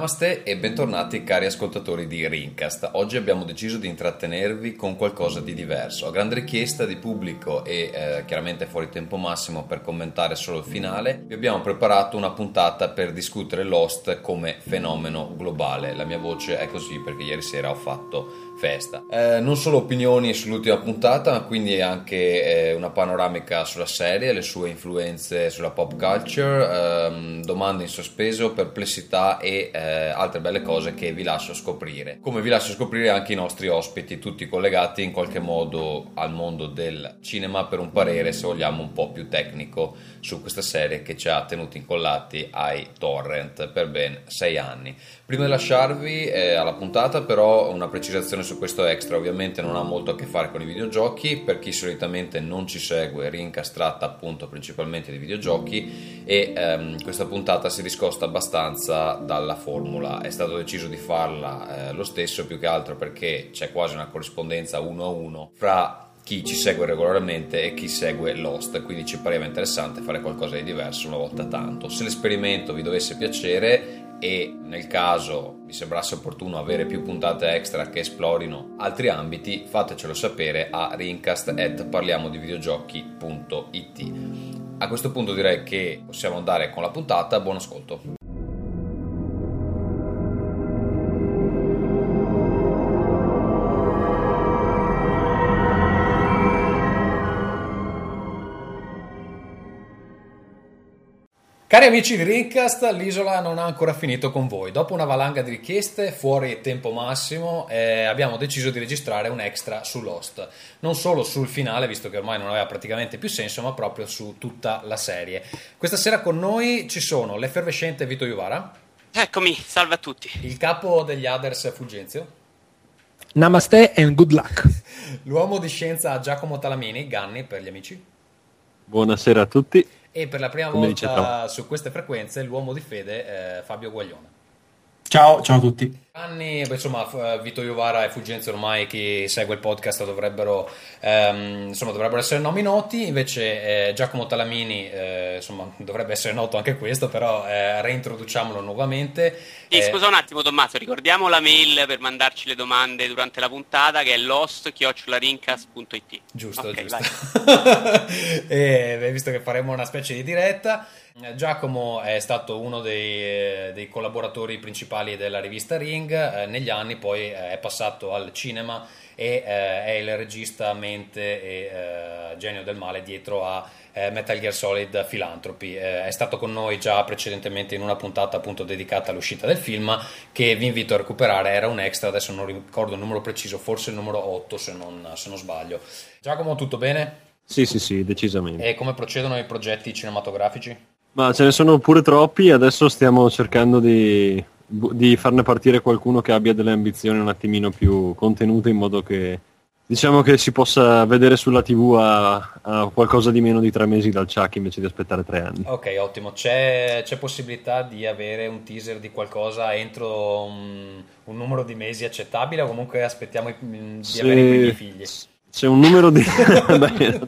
Namaste e bentornati cari ascoltatori di Rincast. Oggi abbiamo deciso di intrattenervi con qualcosa di diverso. A grande richiesta di pubblico e eh, chiaramente fuori tempo massimo per commentare solo il finale, vi abbiamo preparato una puntata per discutere Lost come fenomeno globale. La mia voce è così perché ieri sera ho fatto festa. Eh, non solo opinioni sull'ultima puntata, ma quindi anche eh, una panoramica sulla serie, le sue influenze sulla pop culture, ehm, domande in sospeso, perplessità e eh, altre belle cose che vi lascio scoprire. Come vi lascio scoprire anche i nostri ospiti, tutti collegati in qualche modo al mondo del cinema per un parere, se vogliamo, un po' più tecnico su questa serie che ci ha tenuti incollati ai torrent per ben sei anni. Prima di lasciarvi eh, alla puntata, però, una precisazione su questo extra. Ovviamente non ha molto a che fare con i videogiochi. Per chi solitamente non ci segue, Rincast tratta appunto principalmente di videogiochi. E ehm, questa puntata si discosta abbastanza dalla formula. È stato deciso di farla eh, lo stesso, più che altro perché c'è quasi una corrispondenza uno a uno fra chi ci segue regolarmente e chi segue Lost, quindi ci pareva interessante fare qualcosa di diverso una volta tanto. Se l'esperimento vi dovesse piacere e nel caso vi sembrasse opportuno avere più puntate extra che esplorino altri ambiti, fatecelo sapere a rincast.parliamodivideogiochi.it. A questo punto direi che possiamo andare con la puntata, buon ascolto. Cari amici di Rincast, l'isola non ha ancora finito con voi. Dopo una valanga di richieste fuori tempo massimo, eh, abbiamo deciso di registrare un extra su Lost. Non solo sul finale, visto che ormai non aveva praticamente più senso, ma proprio su tutta la serie. Questa sera con noi ci sono l'effervescente Vito Iuvara. Eccomi, salve a tutti. Il capo degli Others Fulgenzio. Namaste and good luck. L'uomo di scienza Giacomo Talamini, Ganni per gli amici. Buonasera a tutti. E per la prima Come volta su queste frequenze l'uomo di fede eh, Fabio Guaglione. Ciao, ciao a tutti. Anni, insomma, Vito Iovara e Fulgenzio ormai chi segue il podcast dovrebbero, ehm, insomma, dovrebbero essere nomi noti, invece eh, Giacomo Talamini eh, insomma, dovrebbe essere noto anche questo, però eh, reintroduciamolo nuovamente. Sì, eh, scusa un attimo Tommaso, ricordiamo la mail per mandarci le domande durante la puntata che è lost-rincast.it Giusto, okay, giusto. e visto che faremo una specie di diretta, eh, Giacomo è stato uno dei, eh, dei collaboratori principali della rivista Ring eh, negli anni poi eh, è passato al cinema e eh, è il regista mente e eh, genio del male dietro a eh, Metal Gear Solid Philanthropy. è stato con noi già precedentemente in una puntata appunto dedicata all'uscita del film che vi invito a recuperare, era un extra, adesso non ricordo il numero preciso, forse il numero 8 se non, se non sbaglio. Giacomo, tutto bene? Sì, sì, sì, decisamente. E come procedono i progetti cinematografici? Ma ce ne sono pure troppi, adesso stiamo cercando di di farne partire qualcuno che abbia delle ambizioni un attimino più contenute in modo che diciamo che si possa vedere sulla tv a, a qualcosa di meno di tre mesi dal Chuck invece di aspettare tre anni. Ok, ottimo. C'è, c'è possibilità di avere un teaser di qualcosa entro un, un numero di mesi accettabile o comunque aspettiamo di Se... avere i primi figli? C'è un numero di... Beh,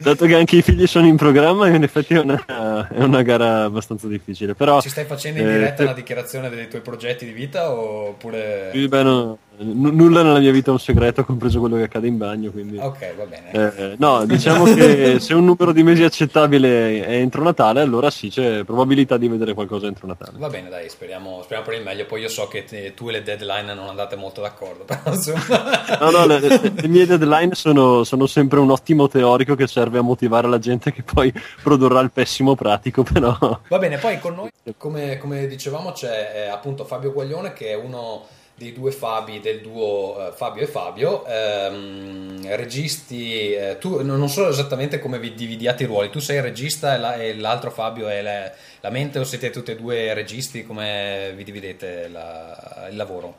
dato che anche i figli sono in programma, in effetti è una, è una gara abbastanza difficile. Però, Ci stai facendo in diretta eh, una dichiarazione dei tuoi progetti di vita oppure... Sì, beh, no, N- nulla nella mia vita è un segreto, compreso quello che accade in bagno. Quindi... Ok, va bene. Eh, no, diciamo che se un numero di mesi accettabile è entro Natale, allora sì, c'è probabilità di vedere qualcosa entro Natale. Va bene, dai, speriamo, speriamo per il meglio. Poi io so che te, tu e le deadline non andate molto d'accordo. Però, no, no, le, le, le, mie deadline sono, sono, sempre un ottimo teorico che serve a motivare la gente che poi produrrà il pessimo pratico. Però... Va bene, poi con noi, come, come dicevamo, c'è eh, appunto Fabio Guaglione che è uno dei due Fabi del duo uh, Fabio e Fabio ehm, registi eh, tu non so esattamente come vi dividiate i ruoli tu sei il regista e, la, e l'altro Fabio è la, la, mente o siete tutti e due registi come vi dividete la, il lavoro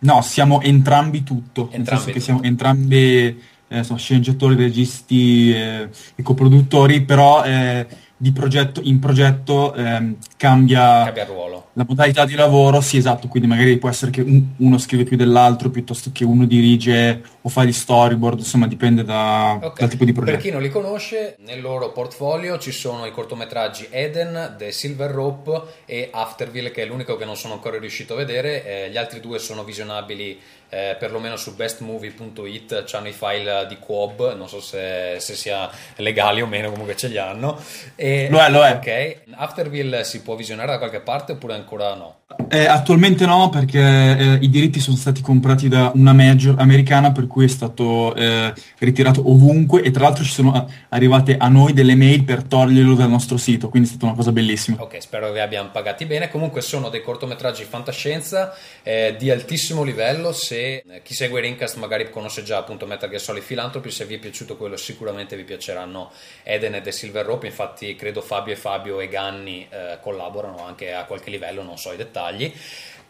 no siamo entrambi tutto entrambi tutto. che siamo entrambi eh, sono sceneggiatori registi eh, e coproduttori però eh, di progetto in progetto ehm, cambia cambia ruolo la modalità di lavoro, sì esatto, quindi magari può essere che un, uno scrive più dell'altro piuttosto che uno dirige o fa gli storyboard, insomma dipende da, okay. dal tipo di progetto. Per chi non li conosce, nel loro portfolio ci sono i cortometraggi Eden, The Silver Rope e Afterville, che è l'unico che non sono ancora riuscito a vedere, eh, gli altri due sono visionabili eh, perlomeno su bestmovie.it hanno i file di Quob, non so se, se, sia legali o meno, comunque ce li hanno. E, lo è, lo è. Ok, Afterville si può visionare da qualche parte oppure ancora no? Eh, attualmente no, perché eh, i diritti sono stati comprati da una major americana, per cui è stato eh, ritirato ovunque e tra l'altro ci sono arrivate a noi delle mail per toglierlo dal nostro sito, quindi è stata una cosa bellissima. Ok, spero che abbiamo pagati bene. Comunque sono dei cortometraggi fantascienza eh, di altissimo livello. Se eh, chi segue Rincast magari conosce già appunto Metal Gear Solid Philanthropy, se vi è piaciuto quello sicuramente vi piaceranno Eden e The Silver Rope. Infatti credo Fabio e Fabio e Ganni eh, collaborano anche a qualche livello, non so i dettagli.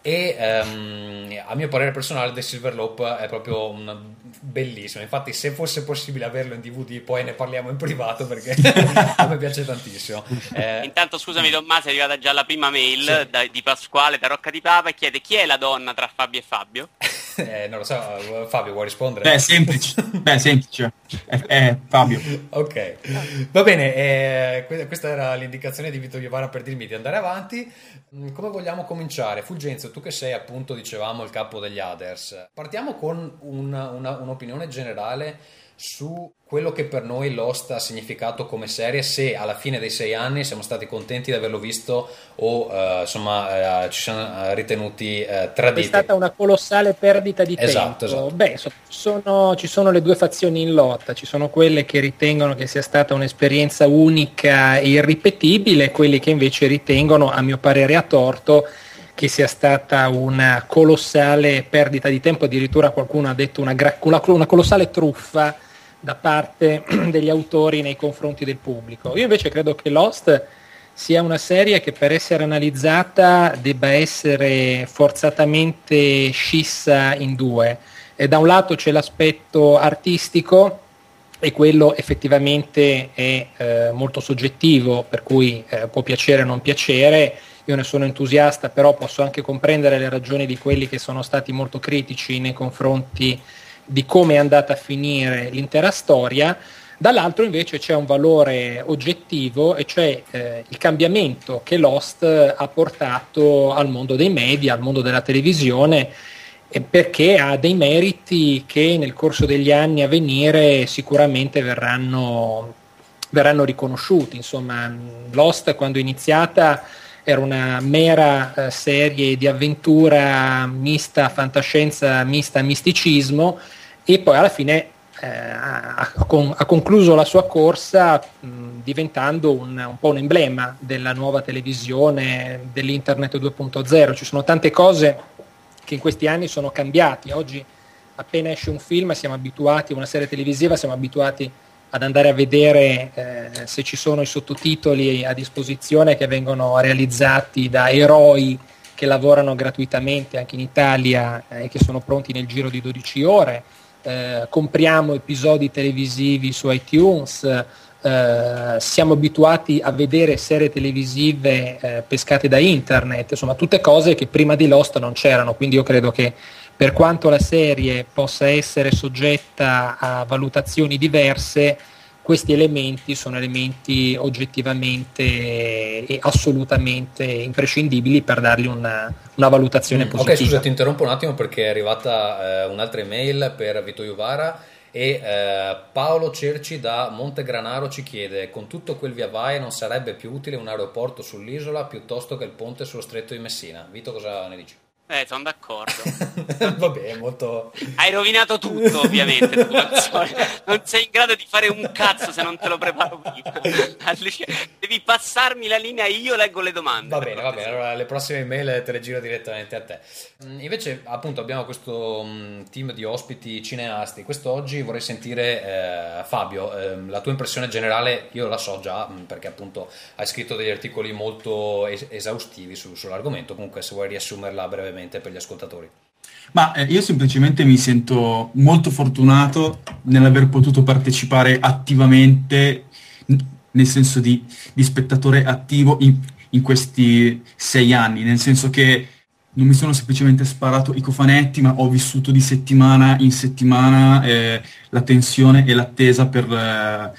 E um, a mio parere personale The Silver Lope è proprio un bellissimo infatti se fosse possibile averlo in DVD poi ne parliamo in privato perché a me piace tantissimo eh, intanto scusami Tommaso è arrivata già la prima mail sì. da, di Pasquale da Rocca di Papa e chiede chi è la donna tra Fabio e Fabio eh, non lo so Fabio vuoi rispondere? beh semplice, beh, semplice. È, è, Fabio ok va bene eh, questa era l'indicazione di Vito Iovara per dirmi di andare avanti mm, come vogliamo cominciare? Fulgenzo tu che sei appunto, dicevamo, il capo degli Others, partiamo con una, una, un'opinione generale su quello che per noi Lost ha significato come serie, se alla fine dei sei anni siamo stati contenti di averlo visto o uh, insomma uh, ci siamo ritenuti uh, traditi. È stata una colossale perdita di esatto, tempo. Esatto. Beh, sono, ci sono le due fazioni in lotta, ci sono quelle che ritengono che sia stata un'esperienza unica e irripetibile, e quelli che invece ritengono, a mio parere a torto, che sia stata una colossale perdita di tempo, addirittura qualcuno ha detto una, gra- una colossale truffa da parte degli autori nei confronti del pubblico. Io invece credo che Lost sia una serie che per essere analizzata debba essere forzatamente scissa in due. E da un lato c'è l'aspetto artistico e quello effettivamente è eh, molto soggettivo, per cui eh, può piacere o non piacere, io ne sono entusiasta, però posso anche comprendere le ragioni di quelli che sono stati molto critici nei confronti di come è andata a finire l'intera storia. Dall'altro invece c'è un valore oggettivo e cioè eh, il cambiamento che Lost ha portato al mondo dei media, al mondo della televisione, perché ha dei meriti che nel corso degli anni a venire sicuramente verranno, verranno riconosciuti. Insomma, Lost quando è iniziata era una mera eh, serie di avventura mista fantascienza, mista misticismo e poi alla fine eh, ha, ha, concluso la sua corsa mh, diventando un, un, po' un emblema della nuova televisione, dell'internet 2.0. Ci sono tante cose che in questi anni sono cambiate. Oggi appena esce un film siamo abituati, una serie televisiva, siamo abituati ad andare a vedere eh, se ci sono i sottotitoli a disposizione che vengono realizzati da eroi che lavorano gratuitamente anche in Italia e eh, che sono pronti nel giro di 12 ore. Eh, compriamo episodi televisivi su iTunes, eh, siamo abituati a vedere serie televisive eh, pescate da internet, insomma tutte cose che prima di Lost non c'erano, quindi io credo che per quanto la serie possa essere soggetta a valutazioni diverse, questi elementi sono elementi oggettivamente e assolutamente imprescindibili per dargli una, una valutazione mm, positiva. Ok, scusa, ti interrompo un attimo perché è arrivata eh, un'altra email per Vito Iuvara e eh, Paolo Cerci da Montegranaro ci chiede con tutto quel via vai non sarebbe più utile un aeroporto sull'isola piuttosto che il ponte sullo stretto di Messina Vito cosa ne dici? Eh, sono d'accordo. Vabbè, molto... Hai rovinato tutto, ovviamente. non sei in grado di fare un cazzo se non te lo preparo prima. Devi passarmi la linea, io leggo le domande. Va bene, va bene. Allora, le prossime mail te le giro direttamente a te. Mm, invece, appunto, abbiamo questo mm, team di ospiti cineasti. Quest'oggi vorrei sentire eh, Fabio, eh, la tua impressione generale. Io la so già, mm, perché appunto hai scritto degli articoli molto es- esaustivi su- sull'argomento. Comunque, se vuoi riassumerla brevemente brevemente per gli ascoltatori? Ma eh, io semplicemente mi sento molto fortunato nell'aver potuto partecipare attivamente, nel senso di, di spettatore attivo, in, in questi sei anni, nel senso che non mi sono semplicemente sparato i cofanetti, ma ho vissuto di settimana in settimana eh, la tensione e l'attesa per eh,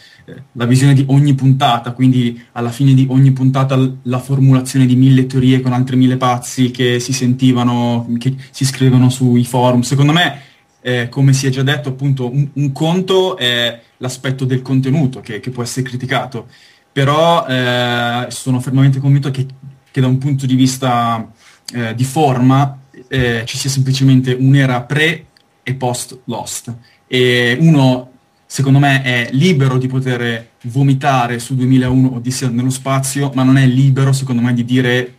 la visione di ogni puntata, quindi alla fine di ogni puntata la formulazione di mille teorie con altri mille pazzi che si sentivano, che si scrivono sui forum. Secondo me, eh, come si è già detto, appunto, un, un conto è l'aspetto del contenuto che, che può essere criticato, però eh, sono fermamente convinto che, che da un punto di vista eh, di forma eh, ci sia semplicemente un'era pre e post Lost. E uno, secondo me, è libero di poter vomitare su 2001 Odissea nello spazio, ma non è libero, secondo me, di dire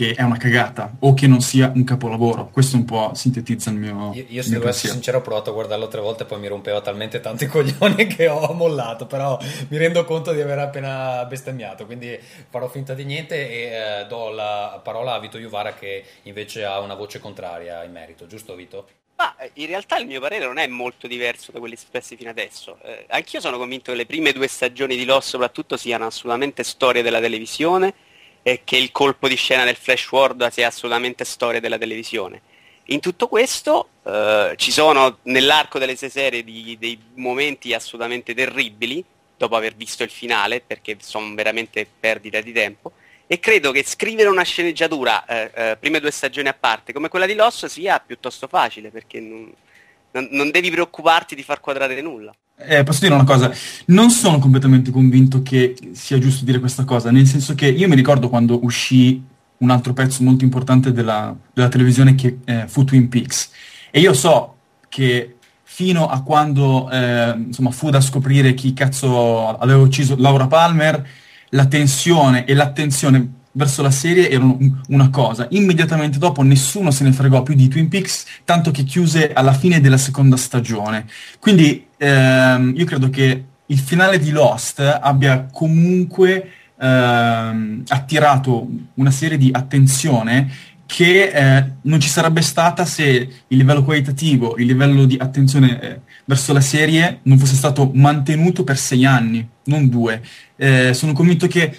che è una cagata o che non sia un capolavoro. Questo un po' sintetizza il mio. Io, io se devo essere sincero, ho provato a guardarlo tre volte e poi mi rompeva talmente tanti coglioni che ho mollato. Però mi rendo conto di aver appena bestemmiato. Quindi farò finta di niente e eh, do la parola a Vito Juvara che invece ha una voce contraria in merito, giusto Vito? Ma in realtà il mio parere non è molto diverso da quelli espressi fino adesso. Eh, anch'io sono convinto che le prime due stagioni di Lost soprattutto siano assolutamente storie della televisione e che il colpo di scena del flash forward sia assolutamente storia della televisione. In tutto questo eh, ci sono nell'arco delle sei serie di, dei momenti assolutamente terribili, dopo aver visto il finale, perché sono veramente perdita di tempo, e credo che scrivere una sceneggiatura, eh, eh, prime due stagioni a parte, come quella di Lost, sia piuttosto facile, perché non, non, non devi preoccuparti di far quadrare nulla. Eh, posso dire una cosa, non sono completamente convinto che sia giusto dire questa cosa, nel senso che io mi ricordo quando uscì un altro pezzo molto importante della, della televisione che eh, fu Twin Peaks e io so che fino a quando eh, insomma, fu da scoprire chi cazzo aveva ucciso Laura Palmer, la tensione e l'attenzione verso la serie erano una cosa. Immediatamente dopo nessuno se ne fregò più di Twin Peaks, tanto che chiuse alla fine della seconda stagione. Quindi ehm, io credo che il finale di Lost abbia comunque ehm, attirato una serie di attenzione che eh, non ci sarebbe stata se il livello qualitativo, il livello di attenzione eh, verso la serie non fosse stato mantenuto per sei anni, non due. Eh, sono convinto che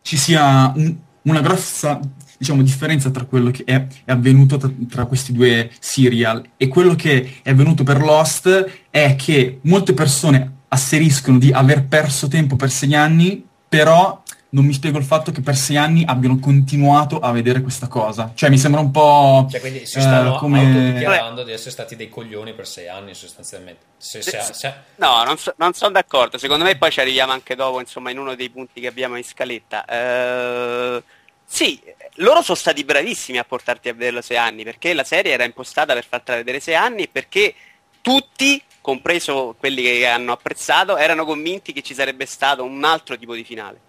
ci sia un, una grossa diciamo, differenza tra quello che è, è avvenuto tra, tra, questi due serial e quello che è avvenuto per Lost è che molte persone asseriscono di aver perso tempo per sei anni, però non mi spiego il fatto che per sei anni abbiano continuato a vedere questa cosa. Cioè, mi sembra un po'. Cioè, quindi si stanno eh, come... dichiarando di essere stati dei coglioni per sei anni, sostanzialmente. Se, se, se... No, non, so, non, sono d'accordo. Secondo me, poi ci arriviamo anche dopo, insomma, in uno dei punti che abbiamo in scaletta. Eh, sì, loro sono stati bravissimi a portarti a vederlo sei anni, perché la serie era impostata per fartela vedere sei anni e perché tutti, compreso quelli che hanno apprezzato, erano convinti che ci sarebbe stato un altro tipo di finale.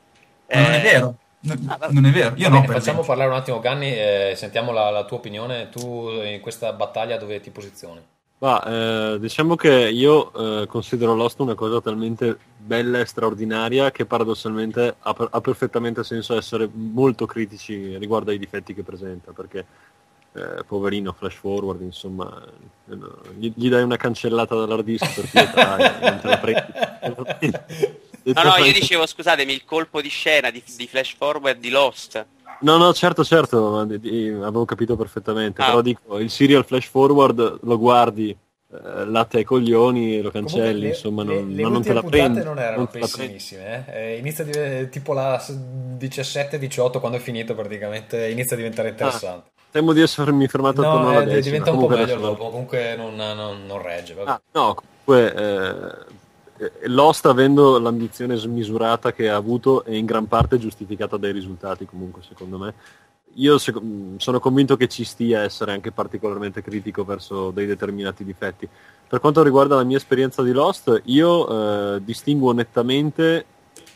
Eh, non è vero. Non, ah, non è vero, io bene, no. facciamo esempio. parlare un attimo Ganni, eh, sentiamo la, la, tua opinione. Tu in questa battaglia dove ti posizioni? Ma, eh, diciamo che io eh, considero Lost una cosa talmente bella e straordinaria che paradossalmente ha, ha, perfettamente senso essere molto critici riguardo ai difetti che presenta, perché eh, poverino flash forward, insomma, eh, gli, gli, dai una cancellata dall'hard disk per pietà e non te la prendi. No, no, io dicevo, scusatemi, il colpo di scena di, di Flash Forward di Lost. No, no, certo, certo, avevo capito perfettamente, ah. però dico, il serial Flash Forward lo guardi, eh, latte ai coglioni e lo cancelli, le, insomma, non, le, le non te la prendi. non erano non pessimissime, eh? Eh, inizia di, tipo la 17-18 quando è finito praticamente, inizia a diventare ah, interessante. Ah. Temo di essermi fermato no, attorno alla eh, decima. diventa un po' meglio dopo, comunque non, non, non regge. Ah, no, comunque eh, eh, Lost avendo l'ambizione smisurata che ha avuto è in gran parte giustificata dai risultati comunque secondo me. Io sono convinto che ci stia essere anche particolarmente critico verso dei determinati difetti. Per quanto riguarda la mia esperienza di Lost io eh, distinguo nettamente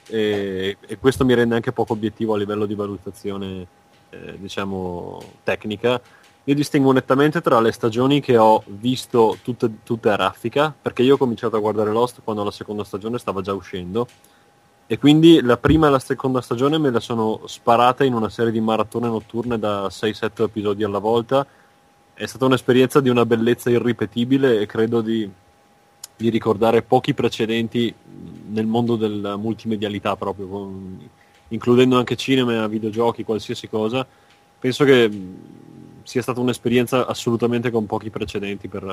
e, e, questo mi rende anche poco obiettivo a livello di valutazione eh, diciamo tecnica io distingo nettamente tra le stagioni che ho visto tutte, tutte, a raffica, perché io ho cominciato a guardare Lost quando la seconda stagione stava già uscendo, e quindi la prima e la seconda stagione me le sono sparate in una serie di maratone notturne da 6-7 episodi alla volta. È stata un'esperienza di una bellezza irripetibile e credo di, di ricordare pochi precedenti nel mondo della multimedialità proprio con includendo anche cinema, videogiochi, qualsiasi cosa, penso che sia stata un'esperienza assolutamente con pochi precedenti per,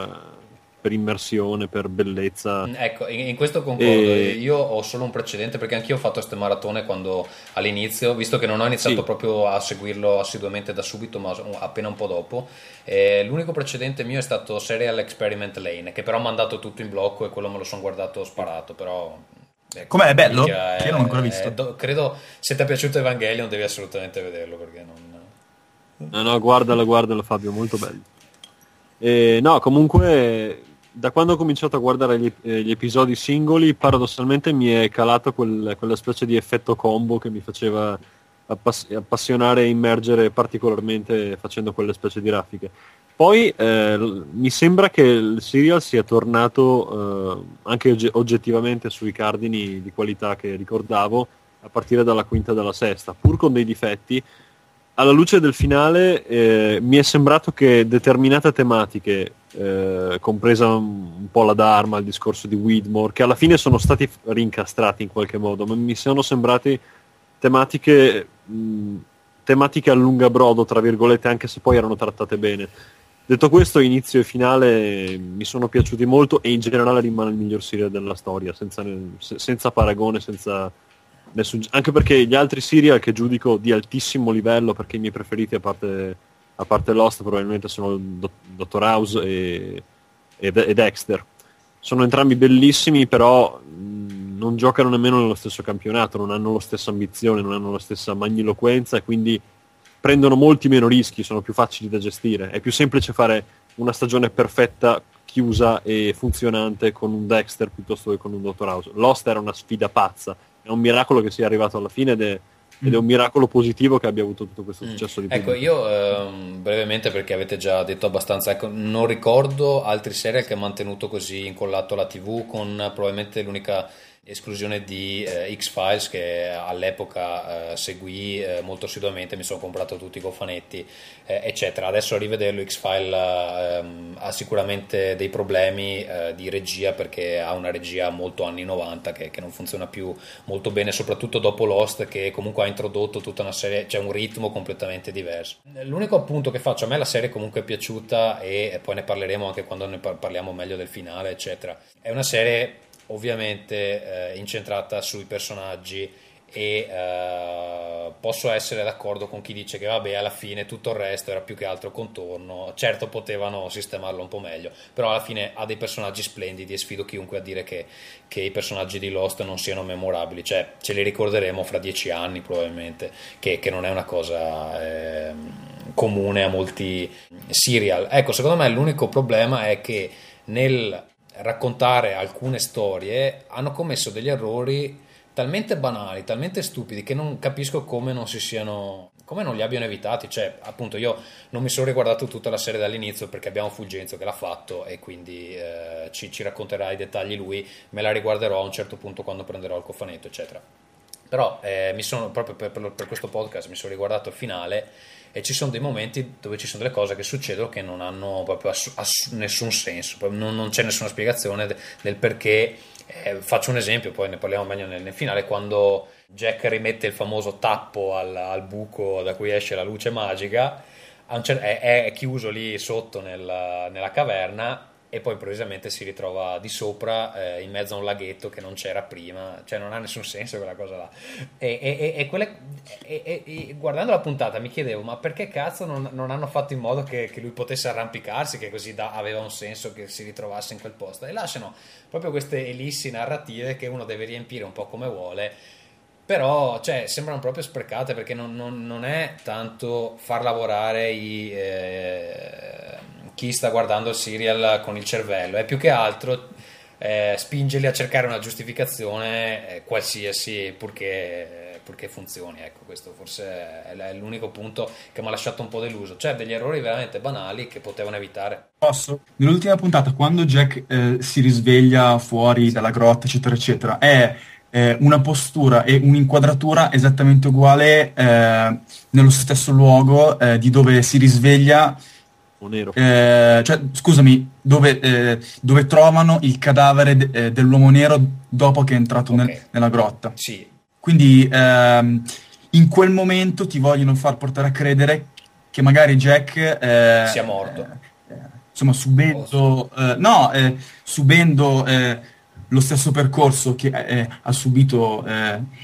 per immersione, per bellezza. Ecco, in, in questo concordo. E... Io ho solo un precedente perché anch'io ho fatto queste maratone quando all'inizio, visto che non ho iniziato sì. proprio a seguirlo assiduamente da subito, ma appena un po' dopo. Eh, l'unico precedente mio è stato Serial Experiment Lane, che però mi ha mandato tutto in blocco e quello me lo sono guardato sparato, però Ecco, Com'è? È bello? È, Io non l'ho ancora visto. Do, credo se ti è piaciuto Evangelion devi assolutamente vederlo perché non... No, no, guardalo, guardalo Fabio, molto bello. E, no, comunque da quando ho cominciato a guardare gli, eh, gli, episodi singoli, paradossalmente mi è calato quel, quella specie di effetto combo che mi faceva appass- appassionare e immergere particolarmente facendo quelle specie di grafiche. Poi eh, mi sembra che il serial sia tornato eh, anche ogge- oggettivamente sui cardini di qualità che ricordavo a partire dalla quinta e dalla sesta, pur con dei difetti, alla luce del finale eh, mi è sembrato che determinate tematiche, eh, compresa un, po' la Dharma, il discorso di Widmore, che alla fine sono stati rincastrati in qualche modo, ma mi sono sembrati tematiche, mh, tematiche a lunga brodo, tra virgolette, anche se poi erano trattate bene. Detto questo, inizio e finale mi sono piaciuti molto e in generale rimane il miglior serial della storia, senza, senza paragone, senza anche perché gli altri serial che giudico di altissimo livello, perché i miei preferiti a parte, a parte Lost probabilmente sono Do- Dottor House e, e, e, Dexter. Sono entrambi bellissimi, però mh, non giocano nemmeno nello stesso campionato, non hanno la stessa ambizione, non hanno la stessa magniloquenza e quindi prendono molti meno rischi, sono più facili da gestire. È più semplice fare una stagione perfetta, chiusa e funzionante con un Dexter piuttosto che con un Dottor House. Lost era una sfida pazza è un miracolo che sia arrivato alla fine ed è, ed è un miracolo positivo che abbia avuto tutto questo mm. successo di Ecco, io ehm, brevemente perché avete già detto abbastanza, ecco, non ricordo altri serial che ha mantenuto così incollato alla TV con probabilmente l'unica esclusione di eh, X-Files che all'epoca eh, seguì eh, molto assiduamente, mi sono comprato tutti i cofanetti, eh, eccetera. Adesso a rivederlo X-Files ehm, ha sicuramente dei problemi eh, di regia perché ha una regia molto anni 90 che, che, non funziona più molto bene, soprattutto dopo Lost che comunque ha introdotto tutta una serie, c'è cioè un ritmo completamente diverso. L'unico appunto che faccio, a me la serie comunque è piaciuta e poi ne parleremo anche quando ne parliamo meglio del finale, eccetera. È una serie ovviamente eh, incentrata sui personaggi e eh, posso essere d'accordo con chi dice che vabbè alla fine tutto il resto era più che altro contorno. Certo potevano sistemarlo un po' meglio però alla fine ha dei personaggi splendidi e sfido chiunque a dire che, che i personaggi di Lost non siano memorabili. Cioè ce li ricorderemo fra dieci anni probabilmente che, che non è una cosa eh, comune a molti serial. Ecco secondo me l'unico problema è che nel raccontare alcune storie hanno commesso degli errori talmente banali, talmente stupidi che non capisco come non si siano come non li abbiano evitati, cioè appunto io non mi sono riguardato tutta la serie dall'inizio perché abbiamo Fulgenzo che l'ha fatto e quindi eh, ci, ci, racconterà i dettagli lui, me la riguarderò a un certo punto quando prenderò il cofanetto eccetera. Però eh, mi sono proprio per, per, per questo podcast mi sono riguardato il finale e ci sono dei momenti dove ci sono delle cose che succedono che non hanno proprio ass- ass- nessun senso, non, non, c'è nessuna spiegazione de- del perché. Eh, faccio un esempio, poi ne parliamo meglio nel, nel finale, quando Jack rimette il famoso tappo al, al buco da cui esce la luce magica, è, è, chiuso lì sotto nella, nella caverna e poi improvvisamente si ritrova di sopra eh, in mezzo a un laghetto che non c'era prima, cioè non ha nessun senso quella cosa là. E, e, e, quelle, e guardando la puntata mi chiedevo, ma perché cazzo non, non hanno fatto in modo che, che lui potesse arrampicarsi, che così da, aveva un senso che si ritrovasse in quel posto? E lasciano proprio queste ellissi narrative che uno deve riempire un po' come vuole però cioè, sembrano proprio sprecate perché non, non, non è tanto far lavorare i, eh, chi sta guardando il serial con il cervello, è più che altro eh, spingerli a cercare una giustificazione eh, qualsiasi purché, purché, funzioni. Ecco, questo forse è l'unico punto che mi ha lasciato un po' deluso. Cioè, degli errori veramente banali che potevano evitare. Posso? Nell'ultima puntata, quando Jack eh, si risveglia fuori dalla grotta, eccetera, eccetera, è eh, una postura e un'inquadratura esattamente uguale eh, nello stesso luogo eh, di dove si risveglia nero. Eh, cioè, scusami, dove, eh, dove, trovano il cadavere de- eh, dell'uomo nero dopo che è entrato okay. nel, nella grotta. Sì, Quindi ehm, in quel momento ti vogliono far portare a credere che magari Jack eh, sia morto. Eh, insomma, subendo, eh, no, eh, subendo eh, lo stesso percorso che eh, ha subito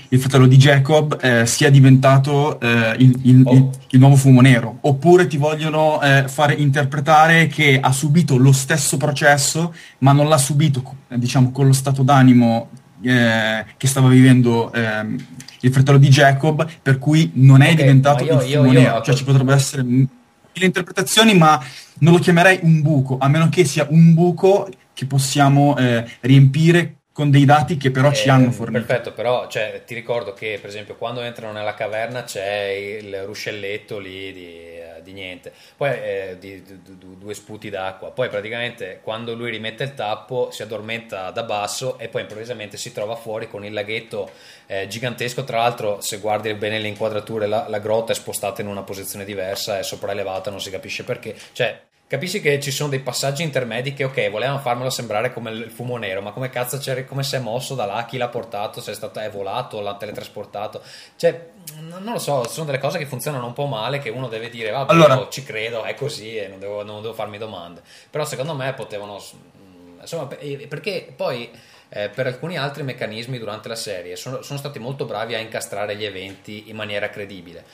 il fratello di Jacob, sia diventato il, il, oh. il, il, nuovo fumo nero. Oppure ti vogliono fare interpretare che ha subito lo stesso processo, ma non l'ha subito, diciamo, con lo stato d'animo che stava vivendo ehm, il fratello di Jacob, per cui non è okay, diventato io, il fumo nero. Cioè ci potrebbero essere mille interpretazioni, ma non lo chiamerei un buco, a meno che sia un buco che possiamo eh, riempire con dei dati che però eh, ci hanno fornito. Perfetto, però cioè, ti ricordo che per esempio quando entrano nella caverna c'è il ruscelletto lì di, eh, di niente, poi eh, di, di, due sputi d'acqua, poi praticamente quando lui rimette il tappo si addormenta da basso e poi improvvisamente si trova fuori con il laghetto eh, gigantesco, tra l'altro se guardi bene le inquadrature la, la grotta è spostata in una posizione diversa, è sopraelevata, non si capisce perché, cioè Capisci che ci sono dei passaggi intermedi che, ok, volevano farmelo sembrare come il fumo nero, ma come cazzo c'è, come si è mosso da là, chi l'ha portato, se è, stato, è volato, l'ha teletrasportato. Cioè, non lo so, sono delle cose che funzionano un po' male, che uno deve dire, vabbè, allora. ci credo, è così e non devo, non devo farmi domande. Però secondo me potevano... Insomma, perché poi eh, per alcuni altri meccanismi durante la serie sono, sono, stati molto bravi a incastrare gli eventi in maniera credibile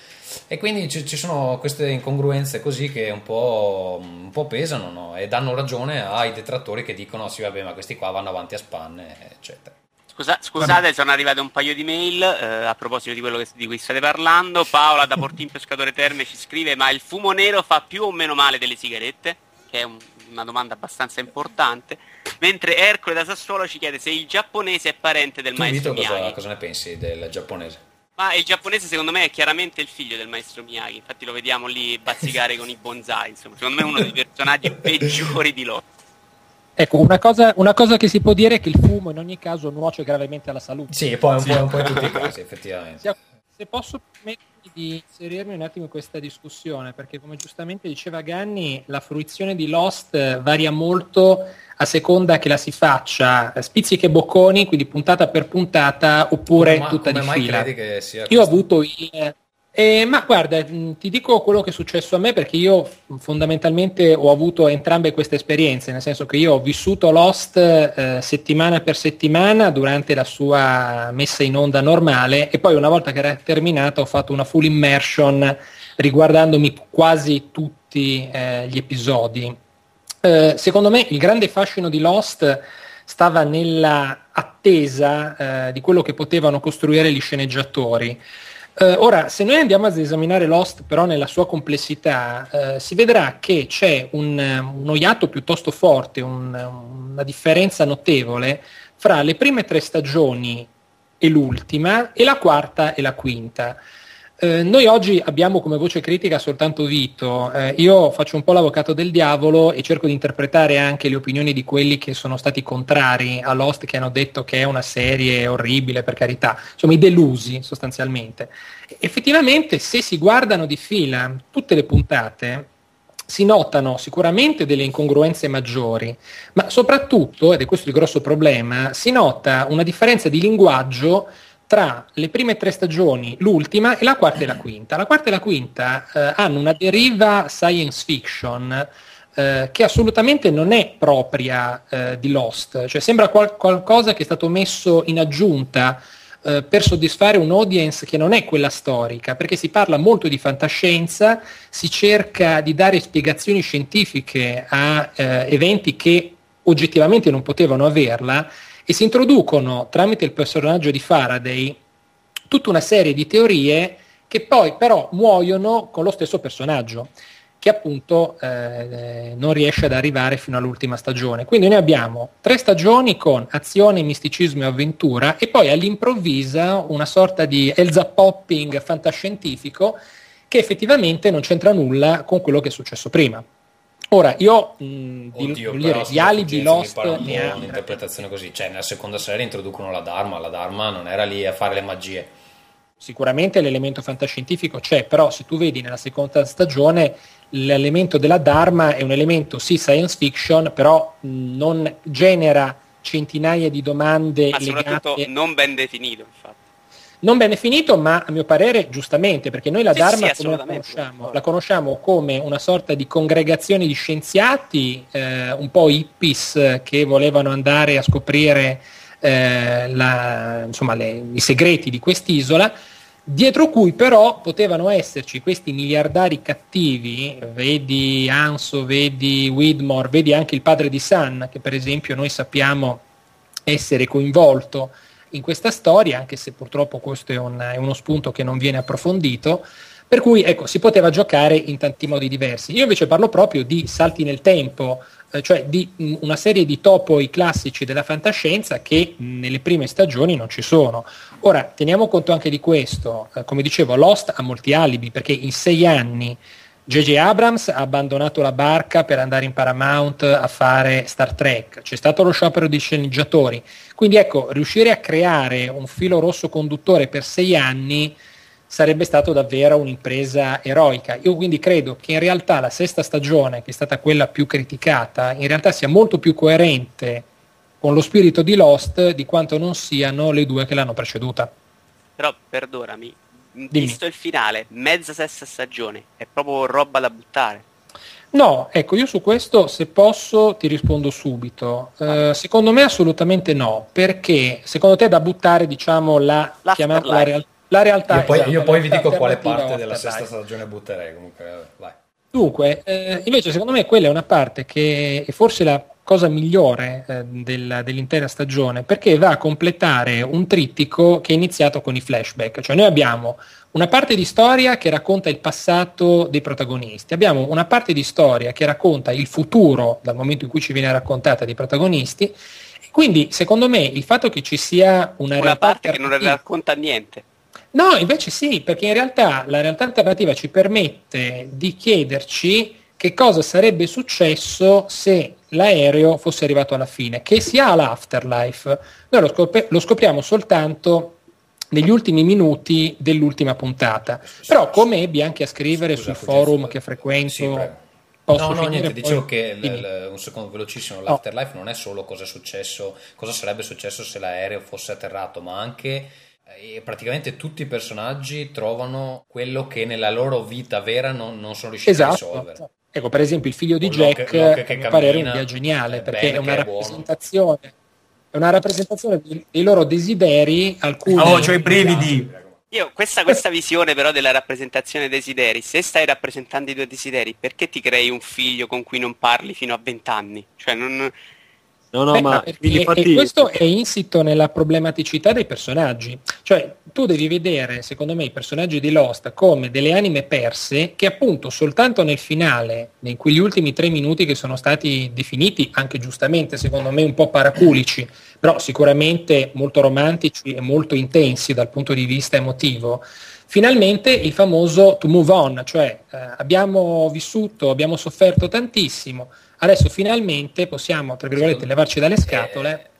e quindi ci, ci sono queste incongruenze così che un po', un po pesano no? e danno ragione ai detrattori che dicono sì vabbè ma questi qua vanno avanti a spanne eccetera Scusa, scusate, sono arrivate un paio di mail eh, a proposito di quello che, di cui state parlando. Paola da Portin Pescatore Terme ci scrive: Ma il fumo nero fa più o meno male delle sigarette? Che è un, una domanda abbastanza importante. Mentre Ercole da Sassuolo ci chiede se il giapponese è parente del tu maestro Vito, Miyagi. Cosa, cosa ne pensi del giapponese? Ma il giapponese secondo me è chiaramente il figlio del maestro Miyagi, infatti lo vediamo lì bazzicare con i bonsai, insomma, secondo me è uno dei personaggi peggiori di loro. Ecco, una cosa, una cosa, che si può dire è che il fumo in ogni caso nuoce gravemente alla salute. Sì, poi un, sì. po', un po' in tutti i casi, effettivamente. Se posso permettermi di inserirmi un attimo in questa discussione, perché come giustamente diceva Ganni, la fruizione di Lost varia molto a seconda che la si faccia spizzichi e bocconi, quindi puntata per puntata, oppure ma, tutta di fila. Io ho avuto il... Eh, ma guarda, ti dico quello che è successo a me perché io fondamentalmente ho avuto entrambe queste esperienze, nel senso che io ho vissuto Lost eh, settimana per settimana durante la sua messa in onda normale e poi una volta che era terminata ho fatto una full immersion riguardandomi quasi tutti eh, gli episodi. Eh, secondo me il grande fascino di Lost stava nella attesa eh, di quello che potevano costruire gli sceneggiatori. Uh, ora, se noi andiamo ad esaminare Lost però nella sua complessità, uh, si vedrà che c'è un, uno iato piuttosto forte, un, una differenza notevole fra le prime tre stagioni e l'ultima e la quarta e la quinta. Eh, noi oggi abbiamo come voce critica soltanto Vito, eh, io faccio un po' l'avvocato del diavolo e cerco di interpretare anche le opinioni di quelli che sono stati contrari a Lost, che hanno detto che è una serie orribile, per carità, insomma i delusi sostanzialmente. Effettivamente se si guardano di fila tutte le puntate, si notano sicuramente delle incongruenze maggiori, ma soprattutto, ed è questo il grosso problema, si nota una differenza di linguaggio tra le prime tre stagioni, l'ultima e la quarta e la quinta. La quarta e la quinta eh, hanno una deriva science fiction eh, che assolutamente non è propria eh, di Lost, cioè sembra qual- qualcosa che è stato messo in aggiunta eh, per soddisfare un audience che non è quella storica, perché si parla molto di fantascienza, si cerca di dare spiegazioni scientifiche a eh, eventi che oggettivamente non potevano averla e si introducono tramite il personaggio di Faraday tutta una serie di teorie che poi però muoiono con lo stesso personaggio che appunto eh, non riesce ad arrivare fino all'ultima stagione. Quindi noi abbiamo tre stagioni con azione, misticismo e avventura e poi all'improvvisa una sorta di Elza Popping fantascientifico che effettivamente non c'entra nulla con quello che è successo prima. Ora, io mh, Oddio, di, dire, di alibi Lost ne ha un'interpretazione così, cioè nella seconda serie introducono la Dharma, la Dharma non era lì a fare le magie. Sicuramente l'elemento fantascientifico c'è, però se tu vedi nella seconda stagione l'elemento della Dharma è un elemento sì science fiction, però non genera centinaia di domande Ma legate... soprattutto non ben definito, infatti. Non bene finito, ma a mio parere giustamente, perché noi la sì, Dharma sì, la conosciamo? La conosciamo come una sorta di congregazione di scienziati, eh, un po' hippies che volevano andare a scoprire eh, la, insomma, le, i segreti di quest'isola, dietro cui però potevano esserci questi miliardari cattivi, vedi Anso, vedi Widmore, vedi anche il padre di Sun, che per esempio noi sappiamo essere coinvolto in questa storia, anche se purtroppo questo è, un, è uno spunto che non viene approfondito. Per cui ecco, si poteva giocare in tanti modi diversi. Io invece parlo proprio di salti nel tempo, eh, cioè di una serie di topoi classici della fantascienza che nelle prime stagioni non ci sono. Ora, teniamo conto anche di questo, eh, come dicevo, Lost ha molti alibi perché in sei anni J.J. Abrams ha abbandonato la barca per andare in Paramount a fare Star Trek, c'è stato lo sciopero di sceneggiatori, quindi ecco, riuscire a creare un filo rosso conduttore per sei anni sarebbe stato davvero un'impresa eroica. Io quindi credo che in realtà la sesta stagione, che è stata quella più criticata, in realtà sia molto più coerente con lo spirito di Lost di quanto non siano le due che l'hanno preceduta. Però perdonami, visto il finale, mezza sesta stagione, è proprio roba da buttare. No, ecco, io su questo, se posso, ti rispondo subito. Uh, secondo me assolutamente no, perché secondo te è da buttare, diciamo, la, chiamata, la, real- la realtà... Io poi, esatto, io poi vi dico quale parte della sesta stagione butterei, comunque, vai. Dunque, eh, invece secondo me quella è una parte che è forse la cosa migliore eh, del, dell'intera stagione perché va a completare un trittico che è iniziato con i flashback, cioè noi abbiamo una parte di storia che racconta il passato dei protagonisti, abbiamo una parte di storia che racconta il futuro dal momento in cui ci viene raccontata dei protagonisti, quindi secondo me il fatto che ci sia una, una parte che non racconta niente. No, invece sì, perché in realtà la realtà alternativa ci permette di chiederci che cosa sarebbe successo se l'aereo fosse arrivato alla fine, che si ha l'afterlife. Noi lo, scop- lo scopriamo soltanto negli ultimi minuti dell'ultima puntata. Però come ebbi anche a scrivere Scusa, sul forum che frequento... Sì, Posso no, no, niente, poi... dicevo che l- l- un secondo velocissimo, l'afterlife oh. non è solo cosa è successo, cosa sarebbe successo se l'aereo fosse atterrato, ma anche eh, praticamente tutti i personaggi trovano quello che nella loro vita vera non, non sono riusciti esatto. a risolvere. Ecco, per esempio il figlio di Jack, Locke, Locke a mio parere, è un'idea geniale, perché è una rappresentazione, è una rappresentazione dei loro desideri, alcuni... Oh, c'ho i brividi! Io, questa, questa visione però della rappresentazione desideri, se stai rappresentando i tuoi desideri, perché ti crei un figlio con cui non parli fino a vent'anni? Cioè, non, No, no, Beh, ma infatti... e questo è insito nella problematicità dei personaggi. Cioè, tu devi vedere, secondo me, i personaggi di Lost come delle anime perse che appunto soltanto nel finale, in quegli ultimi tre minuti che sono stati definiti, anche giustamente, secondo me, un po' paraculici, però sicuramente molto romantici e molto intensi dal punto di vista emotivo, finalmente il famoso to move on, cioè eh, abbiamo vissuto, abbiamo sofferto tantissimo, adesso finalmente possiamo, tra virgolette, levarci dalle scatole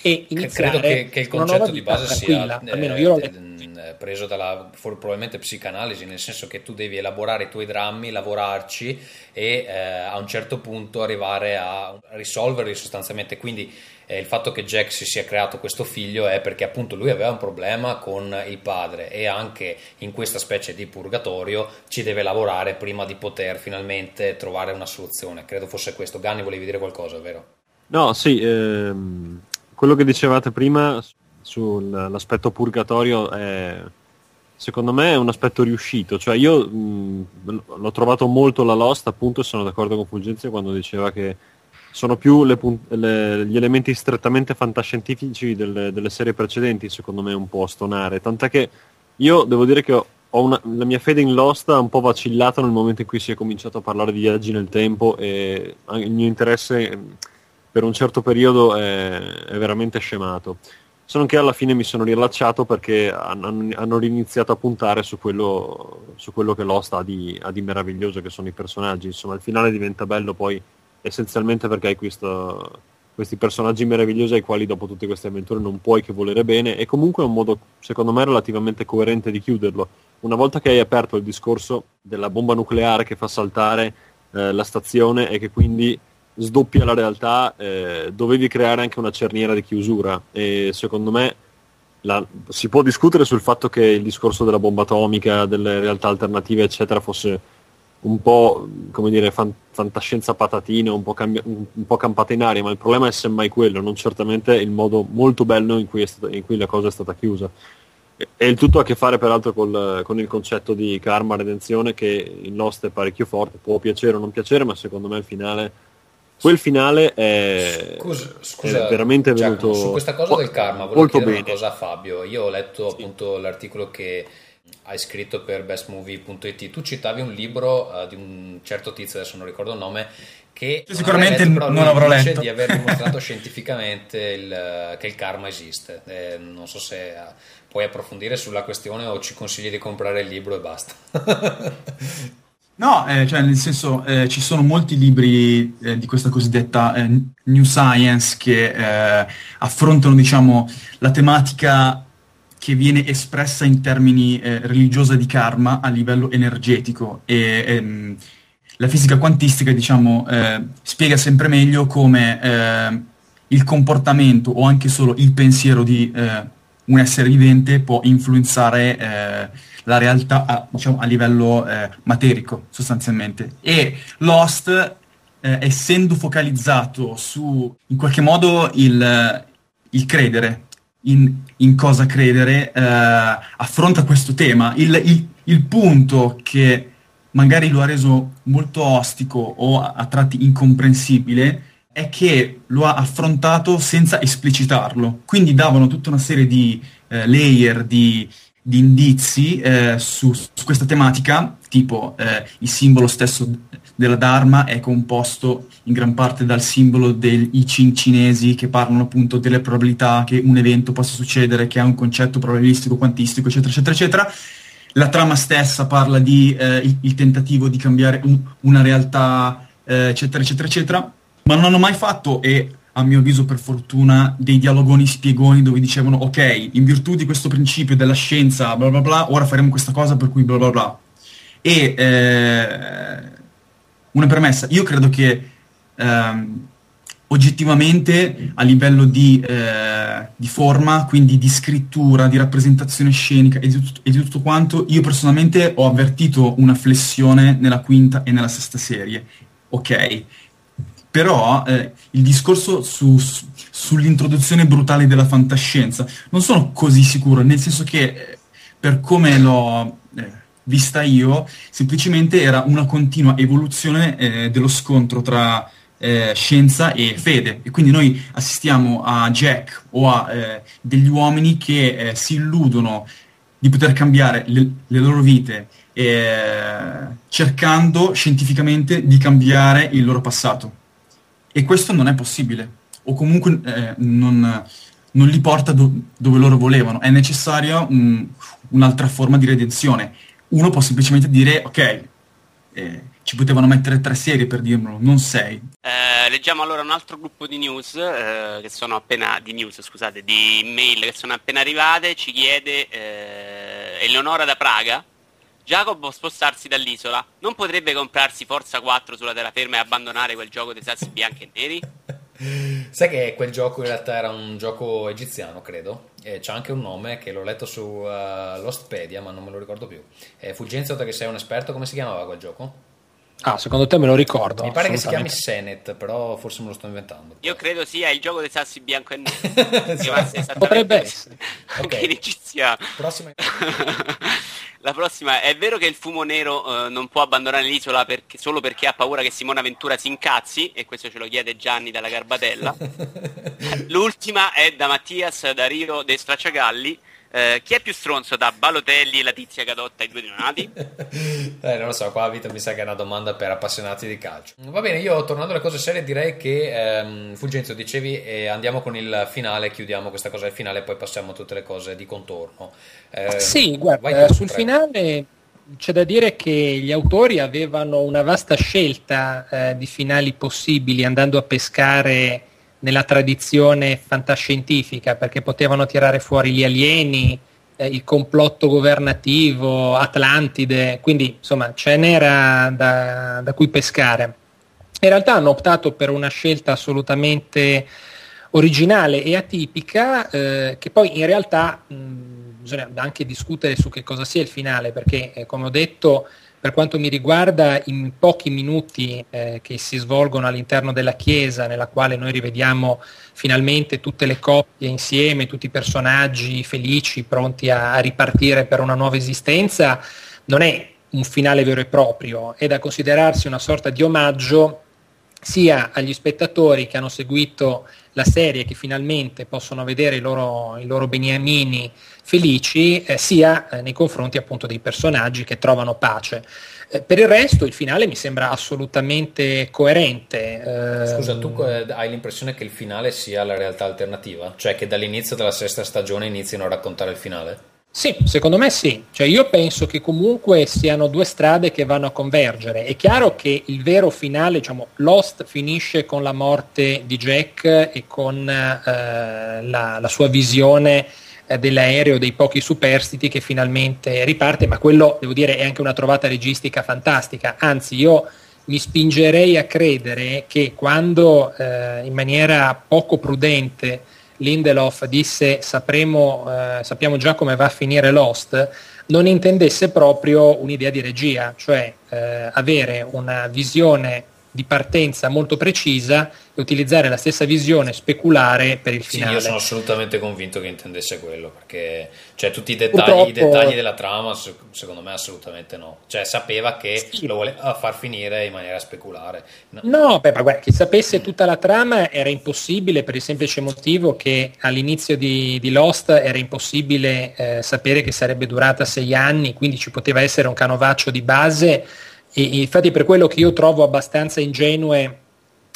eh, e iniziare credo che, che il concetto di base sia eh, almeno io l'ho eh, preso dalla probabilmente psicanalisi nel senso che tu devi elaborare i tuoi drammi lavorarci e eh, a un certo punto arrivare a risolverli sostanzialmente. Quindi eh, il fatto che Jack si sia creato questo figlio è perché appunto lui aveva un problema con il padre e anche in questa specie di purgatorio ci deve lavorare prima di poter finalmente trovare una soluzione. Credo fosse questo. Ganni, volevi dire qualcosa, vero? No, sì, ehm, quello che dicevate prima sull'aspetto purgatorio è secondo me è un aspetto riuscito. Cioè, io mh, l'ho trovato molto la Lost, appunto, sono d'accordo con Fulgenzio quando diceva che sono più le, le, gli elementi strettamente fantascientifici delle, delle, serie precedenti, secondo me, un po' a stonare. Tant'è che io devo dire che una, la mia fede in Lost ha un po' vacillato nel momento in cui si è cominciato a parlare di viaggi nel tempo e il mio interesse per un certo periodo è, è veramente scemato. Solo che alla fine mi sono riallacciato perché hanno, hanno riniziato a puntare su quello, su quello che Lost ha di, ha di meraviglioso, che sono i personaggi. Insomma, il finale diventa bello poi essenzialmente perché hai questo, questi personaggi meravigliosi ai quali dopo tutte queste avventure non puoi che volere bene e comunque è un modo secondo me relativamente coerente di chiuderlo. Una volta che hai aperto il discorso della bomba nucleare che fa saltare eh, la stazione e che quindi sdoppia la realtà, eh, dovevi creare anche una cerniera di chiusura e secondo me la, si può discutere sul fatto che il discorso della bomba atomica, delle realtà alternative, eccetera, fosse un po' come dire fan, fantascienza patatina, un po, cambi- un po' campata in aria, ma il problema è semmai quello, non certamente il modo molto bello in cui, stata, in cui la cosa è stata chiusa. E il tutto ha a che fare peraltro col, con il concetto di karma redenzione che in Lost è parecchio forte, può piacere o non piacere, ma secondo me il finale quel finale è, scusa, scusa, è veramente venuto su questa cosa del karma volevo molto chiedere bene. una cosa a Fabio io ho letto sì. appunto l'articolo che hai scritto per bestmovie.it tu citavi un libro uh, di un certo tizio adesso non ricordo il nome che sicuramente letto, non avrò letto. di aver dimostrato scientificamente il, che il karma esiste. Eh, non so se uh, puoi approfondire sulla questione o ci consigli di comprare il libro e basta. No, eh, cioè nel senso eh, ci sono molti libri eh, di questa cosiddetta eh, New Science che eh, affrontano diciamo, la tematica che viene espressa in termini eh, religiosa di karma a livello energetico e ehm, la fisica quantistica diciamo, spiega sempre meglio come il comportamento o anche solo il pensiero di un essere vivente può influenzare la realtà a, diciamo, a livello eh, materico sostanzialmente. E Lost, eh, essendo focalizzato su in qualche modo il, il credere, in, in, cosa credere, eh, affronta questo tema. Il, il, il, punto che magari lo ha reso molto ostico o a, tratti incomprensibile è che lo ha affrontato senza esplicitarlo. Quindi davano tutta una serie di eh, layer, di, di indizi eh, su, su, questa tematica, tipo eh, il simbolo stesso della Dharma è composto in gran parte dal simbolo dei Ching cinesi che parlano appunto delle probabilità che un evento possa succedere, che ha un concetto probabilistico, quantistico, eccetera, eccetera, eccetera. La trama stessa parla di eh, il, il, tentativo di cambiare un, una realtà, eh, eccetera, eccetera, eccetera, ma non hanno mai fatto, e a mio avviso per fortuna, dei dialogoni spiegoni dove dicevano ok, in virtù di questo principio della scienza, bla bla bla, ora faremo questa cosa per cui bla bla bla. E eh, una premessa, io credo che ehm, oggettivamente a livello di, eh, di, forma, quindi di scrittura, di rappresentazione scenica e di, tutto, e di tutto quanto, io personalmente ho avvertito una flessione nella quinta e nella sesta serie. Ok, però eh, il discorso su, su, sull'introduzione brutale della fantascienza non sono così sicuro, nel senso che eh, per come l'ho vista io, semplicemente era una continua evoluzione eh, dello scontro tra eh, scienza e fede. E quindi noi assistiamo a Jack o a eh, degli uomini che si illudono di poter cambiare le, le loro vite cercando scientificamente di cambiare il loro passato e questo non è possibile, o comunque eh, non, non, li porta do, dove loro volevano. È necessaria un, un'altra forma di redenzione. Uno può semplicemente dire, ok, eh, ci potevano mettere tre serie per dirmelo, non sei. Eh, leggiamo allora un altro gruppo di news, eh, che sono appena, di news, scusate, di mail che sono appena arrivate, ci chiede eh, Eleonora da Praga, Jacob può spostarsi dall'isola. Non potrebbe comprarsi Forza 4 sulla terraferma e abbandonare quel gioco dei sassi bianchi e neri? Sai che quel gioco in realtà era un gioco egiziano, credo. E c'ha anche un nome che l'ho letto su uh, Lostpedia, ma non me lo ricordo più. Eh, Fulgenzio, che sei un esperto, come si chiamava quel gioco? Ah, secondo te me lo ricordo? Mi pare che si chiami Senet, però forse me lo sto inventando. Io credo sia il gioco dei sassi bianco e nero. esatto. Potrebbe essere. Anche okay. in. Prossima. La prossima, è vero che il fumo nero eh, non può abbandonare l'isola perché, solo perché ha paura che Simona Ventura si incazzi, e questo ce lo chiede Gianni dalla Garbatella. L'ultima è da Mattias da Rio dei Stracciagalli. Eh, chi è più stronzo da Balotelli e la tizia che adotta i due neonati? eh, non lo so, qua a vita mi sa che è una domanda per appassionati di calcio. Va bene, io tornando alle cose serie direi che ehm, Fulgenzio dicevi eh, andiamo con il finale, chiudiamo questa cosa al finale e poi passiamo a tutte le cose di contorno. Eh, sì, guarda, sul prego. finale c'è da dire che gli autori avevano una vasta scelta eh, di finali possibili andando a pescare nella tradizione fantascientifica, perché potevano tirare fuori gli alieni, eh, il complotto governativo, Atlantide, quindi insomma ce n'era da, da cui pescare. In realtà hanno optato per una scelta assolutamente originale e atipica eh, che poi in realtà mh, bisogna anche discutere su che cosa sia il finale perché eh, come ho detto per quanto mi riguarda in pochi minuti eh, che si svolgono all'interno della chiesa nella quale noi rivediamo finalmente tutte le coppie insieme, tutti i personaggi felici pronti a, a ripartire per una nuova esistenza, non è un finale vero e proprio, è da considerarsi una sorta di omaggio sia agli spettatori che hanno seguito la serie che finalmente possono vedere i loro, i loro beniamini felici, eh, sia eh, nei confronti appunto dei personaggi che trovano pace. Eh, per il resto il finale mi sembra assolutamente coerente. Eh. Scusa, tu eh, hai l'impressione che il finale sia la realtà alternativa? Cioè che dall'inizio della sesta stagione inizino a raccontare il finale? Sì, secondo me sì. Cioè io penso che comunque siano due strade che vanno a convergere. È chiaro che il vero finale, diciamo, Lost finisce con la morte di Jack e con eh, la, la, sua visione eh, dell'aereo dei pochi superstiti che finalmente riparte, ma quello, devo dire, è anche una trovata registica fantastica. Anzi, io mi spingerei a credere che quando eh, in maniera poco prudente Lindelof disse sapremo, eh, sappiamo già come va a finire Lost, non intendesse proprio un'idea di regia, cioè eh, avere una visione di partenza molto precisa utilizzare la stessa visione speculare per il finale. Sì, io sono assolutamente convinto che intendesse quello, perché cioè, tutti i dettagli, Purtroppo... i dettagli, della trama, secondo me assolutamente no. Cioè sapeva che sì. lo voleva far finire in maniera speculare. No, no beh, ma guarda, chi sapesse tutta la trama era impossibile per il semplice motivo che all'inizio di, di Lost era impossibile eh, sapere che sarebbe durata sei anni, quindi ci poteva essere un canovaccio di base e, infatti per quello che io trovo abbastanza ingenue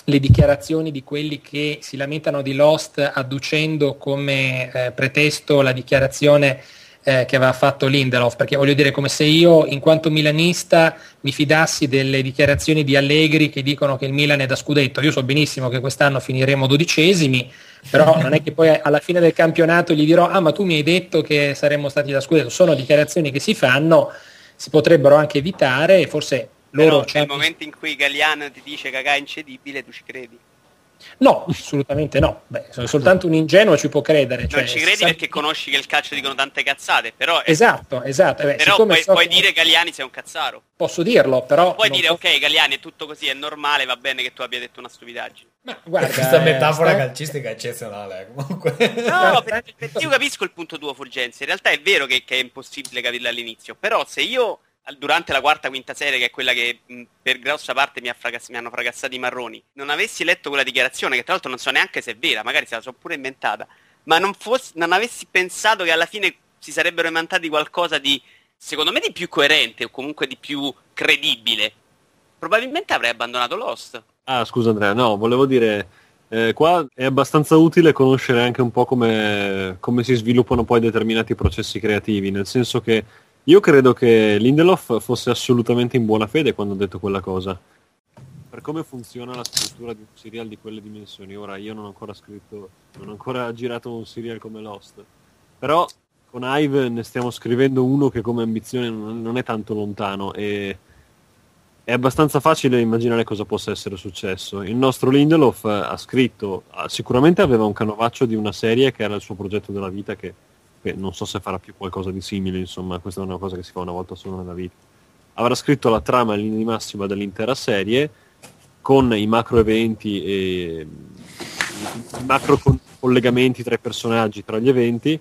le dichiarazioni di quelli che si lamentano di Lost adducendo come eh, pretesto la dichiarazione eh, che aveva fatto Lindelof, perché voglio dire come se io in quanto milanista mi fidassi delle dichiarazioni di Allegri che dicono che il Milan è da scudetto, io so benissimo che quest'anno finiremo dodicesimi, però non è che poi alla fine del campionato gli dirò ah ma tu mi hai detto che saremmo stati da scudetto, sono dichiarazioni che si fanno si potrebbero anche evitare e forse loro... Però nel momento in cui Galliano ti dice che è incedibile, tu ci credi? No, assolutamente no. Beh, soltanto un ingenuo ci può credere. Cioè, non ci credi perché conosci che il calcio dicono tante cazzate, però... Esatto, esatto. Beh, però puoi, so puoi che... dire che Galliani sei un cazzaro. Posso dirlo, però... Puoi dire, posso... ok, Galliani è tutto così, è normale, va bene che tu abbia detto una stupidaggine. Ma guarda, questa eh, metafora sta... calcistica è eccezionale, eh, comunque. No, perché, perché io capisco il punto tuo, Fulgenzi. In realtà è vero che, che è impossibile capirlo all'inizio, però se io durante la quarta quinta serie, che è quella che mh, per grossa parte mi, fracass- mi, hanno fracassato i marroni, non avessi letto quella dichiarazione, che tra l'altro non so neanche se è vera, magari se la so pure inventata, ma non, fossi, non avessi pensato che alla fine si sarebbero inventati qualcosa di, secondo me, di più coerente o comunque di più credibile, probabilmente avrei abbandonato Lost. Ah, scusa Andrea, no, volevo dire... Eh, qua è abbastanza utile conoscere anche un po' come, come si sviluppano poi determinati processi creativi, nel senso che io credo che Lindelof fosse assolutamente in buona fede quando ha detto quella cosa. Per come funziona la struttura di un serial di quelle dimensioni. Ora io non ho ancora scritto, non ho ancora girato un serial come Lost. Però con Ive ne stiamo scrivendo uno che come ambizione non è tanto lontano e è abbastanza facile immaginare cosa possa essere successo. Il nostro Lindelof ha scritto, sicuramente aveva un canovaccio di una serie che era il suo progetto della vita che che non so se farà più qualcosa di simile, insomma, questa è una cosa che si fa una volta solo nella vita. Avrà scritto la trama in linea di massima dell'intera serie con i macro eventi e i macro collegamenti tra i personaggi, tra gli eventi,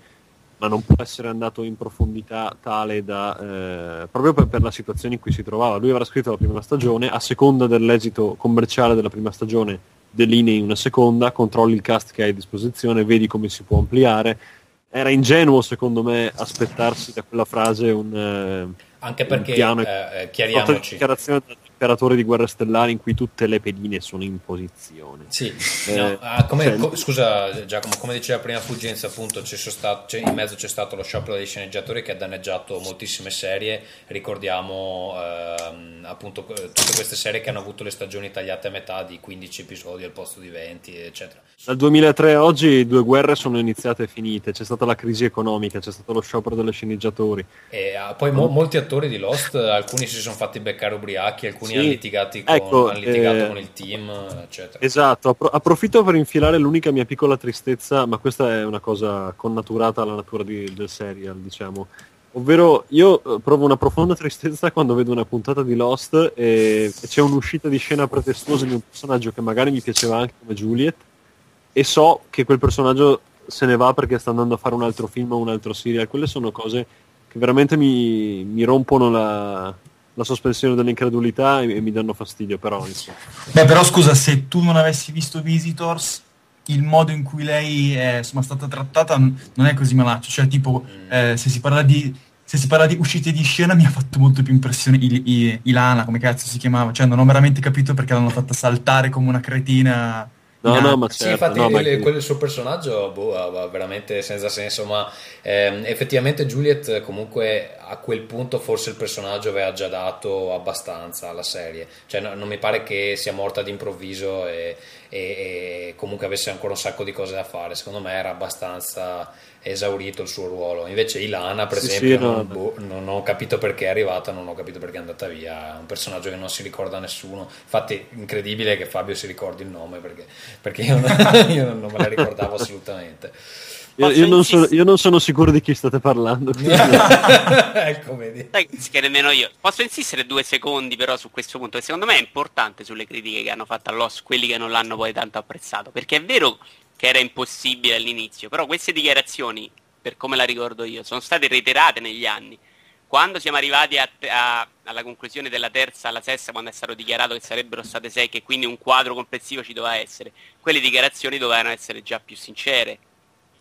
ma non può essere andato in profondità tale da eh, proprio per, per, la situazione in cui si trovava. Lui avrà scritto la prima stagione, a seconda dell'esito commerciale della prima stagione, delinei una seconda, controlli il cast che hai a disposizione, vedi come si può ampliare era ingenuo secondo me aspettarsi da quella frase un, eh, anche perché un piano, eh, eh chiariamoci. dichiarazione imperatore di Guerre Stellari in cui tutte le pedine sono in posizione. Sì, eh, no, ah, come, cioè, co- scusa Giacomo, come diceva prima Fulgenza, appunto stato, in mezzo c'è stato lo sciopero dei sceneggiatori che ha danneggiato moltissime serie, ricordiamo ehm, appunto tutte queste serie che hanno avuto le stagioni tagliate a metà di 15 episodi al posto di 20, eccetera. Dal 2003 a oggi due guerre sono iniziate e finite, c'è stata la crisi economica, c'è stato lo sciopero delle sceneggiatori. E ah, poi mo- molti attori di Lost, alcuni si sono fatti beccare ubriachi, alcuni alcuni sì. hanno, litigati con, ecco, hanno litigato eh, con il team, eccetera. Esatto, Appro- approfitto per infilare l'unica mia piccola tristezza, ma questa è una cosa connaturata alla natura di, del serial, diciamo. Ovvero io eh, provo una profonda tristezza quando vedo una puntata di Lost e, e c'è un'uscita di scena pretestuosa di un personaggio che magari mi piaceva anche come Juliet e so che quel personaggio se ne va perché sta andando a fare un altro film o un altro serial. Quelle sono cose che veramente mi, mi rompono la, la, sospensione dell'incredulità e, e, mi danno fastidio. Però, Beh, però scusa, se tu non avessi visto Visitors, il modo in cui lei è insomma, stata trattata non è così malaccio. Cioè, tipo, eh, se si parla di se si parla di uscite di scena mi ha fatto molto più impressione Il, Il, Ilana, come cazzo si chiamava, cioè non ho veramente capito perché l'hanno fatta saltare come una cretina No, no, ma certo, sì, infatti no, il, il, quel suo personaggio boh, veramente senza senso, ma ehm, effettivamente Juliet comunque a quel punto forse il personaggio aveva già dato abbastanza alla serie, cioè no, non mi pare che sia morta d'improvviso e, e, e, comunque avesse ancora un sacco di cose da fare, secondo me era abbastanza esaurito il suo ruolo. Invece Ilana, per sì, esempio, sì, no, non, boh, non, ho capito perché è arrivata, non ho capito perché è andata via. È un personaggio che non si ricorda a nessuno. Infatti, incredibile che Fabio si ricordi il nome perché, perché io, non, io non me la ricordavo assolutamente. Io, io, non sono, io, non sono, sicuro di chi state parlando. ecco, vedi. Che nemmeno io. Posso insistere due secondi però su questo punto, che secondo me è importante sulle critiche che hanno fatto all'OS, quelli che non l'hanno poi tanto apprezzato. Perché è vero che era impossibile all'inizio, però queste dichiarazioni, per come la ricordo io, sono state reiterate negli anni. Quando siamo arrivati a, a, alla conclusione della terza, alla sesta, quando è stato dichiarato che sarebbero state sei, che quindi un quadro complessivo ci doveva essere, quelle dichiarazioni dovevano essere già più sincere.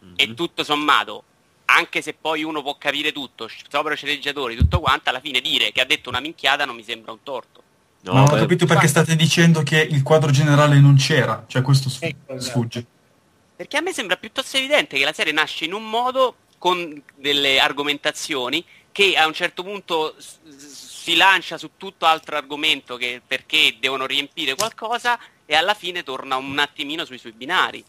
Mm-hmm. E mhm. tutto sommato, anche se poi uno può capire tutto, sopra sceneggiatori, tutto quanto, alla fine dire che ha detto una minchiata non mi sembra un torto. No, non ho capito perché state dicendo che il quadro generale non c'era, cioè questo esatto. sfugge. Perché a me sembra piuttosto evidente che la serie nasce in un modo con delle argomentazioni che a un certo punto si lancia su tutto altro argomento che perché devono riempire qualcosa e alla fine torna un attimino sui suoi binari.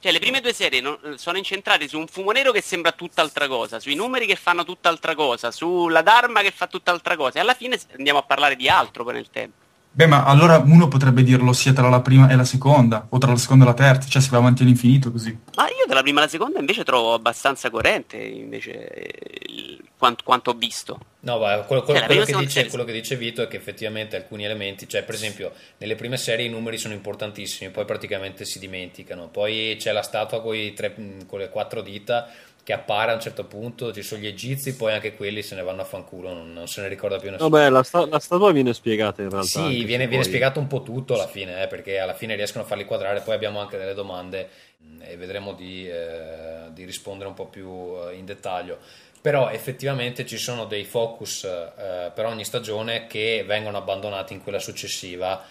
Cioè le prime due serie non, sono incentrate su un fumo nero che sembra tutt'altra cosa, sui numeri che fanno tutt'altra cosa, sulla Dharma che fa tutt'altra cosa e alla fine andiamo a parlare di altro poi nel tempo. Beh, ma allora uno potrebbe dirlo sia tra la prima e la seconda, o tra la seconda e la terza, cioè si va avanti all'infinito così. Ma io tra la prima e la seconda invece trovo abbastanza coerente invece il, quanto, quanto, ho visto. No, ma quello, quello, cioè, quello, che dice, quello, che dice, Vito è che effettivamente alcuni elementi, cioè per esempio nelle prime serie i numeri sono importantissimi, poi praticamente si dimenticano, poi c'è la statua con, tre, con le quattro dita che appare a un certo punto, ci sono gli egizi, poi anche quelli se ne vanno a fanculo, non, non se ne ricorda più nessuno. Vabbè, la, sta- la statua viene spiegata in realtà. Sì, viene, viene spiegato un po' tutto alla fine, eh, perché alla fine riescono a farli quadrare, poi abbiamo anche delle domande mm, e vedremo di, eh, di rispondere un po' più eh, in dettaglio però effettivamente ci sono dei focus eh, per ogni stagione che vengono abbandonati in quella successiva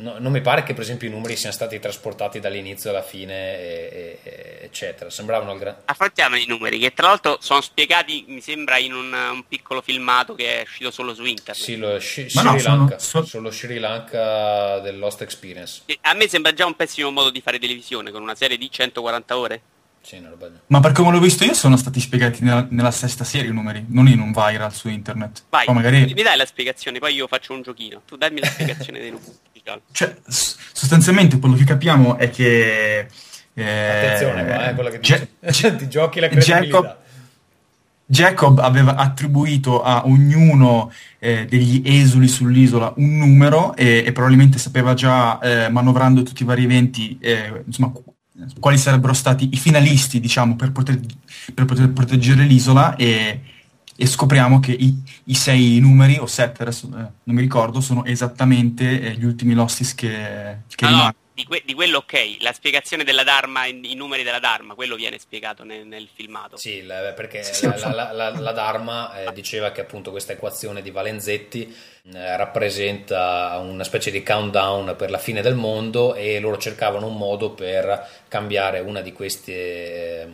no, non mi pare che per esempio i numeri siano stati trasportati dall'inizio alla fine, e, e, eccetera. Sembravano il grande. Affrontiamo i numeri, che tra l'altro sono spiegati, mi sembra, in un, un piccolo filmato che è uscito solo su internet. Sì, lo Sri, Sri no, Lanka, sono, sullo Sri Lanka del Lost Experience. E a me sembra già un pessimo modo di fare televisione con una serie di 140 ore. Sì, Ma per come l'ho visto io sono stati spiegati nella, nella, sesta serie i numeri, non in un viral su internet. Vai, magari... mi dai la spiegazione, poi io faccio un giochino. Tu dammi la spiegazione dei numeri. Cioè, sostanzialmente quello che capiamo è che... Eh, Attenzione qua, eh, quello che dice. Ge- ti giochi la credibilità. Jacob, Jacob aveva attribuito a ognuno eh, degli esuli sull'isola un numero e, e probabilmente sapeva già, eh, manovrando tutti i vari eventi, eh, insomma, quali sarebbero stati i finalisti, diciamo, per poter, per poter proteggere l'isola e, e scopriamo che i, i, sei numeri, o sette, adesso eh, non mi ricordo, sono esattamente eh, gli ultimi Lostis che, che ah, rimangono. Di, que- di, quello ok, la spiegazione della Dharma, i, numeri della Dharma, quello viene spiegato nel, nel filmato. Sì, la, perché sì, la, la, la, la, Dharma eh, diceva che appunto questa equazione di Valenzetti eh, rappresenta una specie di countdown per la fine del mondo e loro cercavano un modo per cambiare una di questi, eh,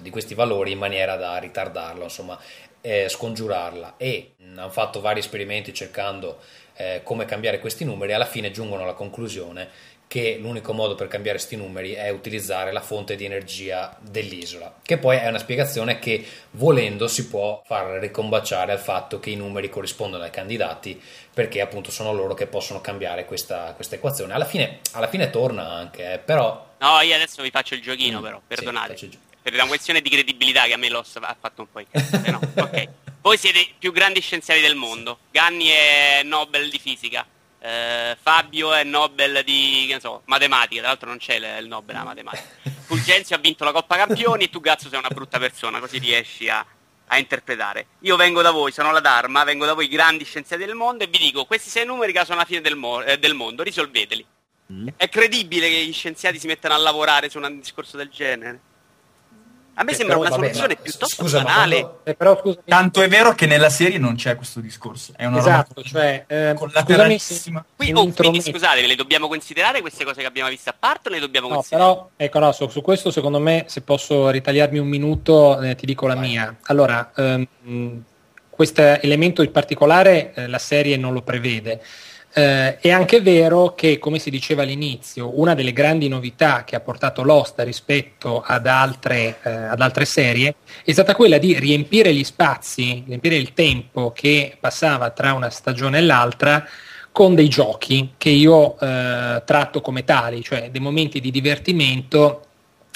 di questi valori in maniera da ritardarlo, insomma, eh, scongiurarla. E hanno fatto vari esperimenti cercando eh, come cambiare questi numeri, alla fine giungono alla conclusione che l'unico modo per cambiare questi numeri è utilizzare la fonte di energia dell'isola, che poi è una spiegazione che volendo si può far ricombacciare al fatto che i numeri corrispondono ai candidati perché appunto sono loro che possono cambiare questa, questa equazione. Alla fine, alla fine, torna anche, eh, però... No, io adesso vi faccio il giochino mm, però, perdonate. Sì, per una questione di credibilità che a me l'ho ha fatto un po' incazzare, no? ok. Voi siete i più grandi scienziati del mondo. Ganni è Nobel di fisica eh, Fabio è Nobel di so, matematica, tra l'altro non c'è il Nobel a matematica. Fulgenzio ha vinto la Coppa Campioni e tu Gazzo sei una brutta persona, così riesci a, a interpretare. Io vengo da voi, sono la Dharma, vengo da voi grandi scienziati del mondo e vi dico questi sei numeri che sono la fine del, mo- eh, del mondo, risolveteli. Mm. È credibile che gli scienziati si mettano a lavorare su un discorso del genere? A me eh, sembra però, una vabbè, soluzione piuttosto scusa, banale. Quando... Eh, però, scusami. Tanto è vero che nella serie non c'è questo discorso. È una esatto, roba cioè, eh, collateralissima. Qui, oh, quindi scusate, le dobbiamo considerare queste cose che abbiamo visto a parte o le dobbiamo no, considerare? Però, ecco, no, su, su, questo secondo me, se posso ritagliarmi un minuto, eh, ti dico la Vai. mia. Allora, ehm, questo elemento in particolare eh, la serie non lo prevede. Eh, è anche vero che, come si diceva all'inizio, una delle grandi novità che ha portato Lost rispetto ad altre, eh, ad altre, serie è stata quella di riempire gli spazi, riempire il tempo che passava tra una stagione e l'altra con dei giochi che io eh, tratto come tali, cioè dei momenti di divertimento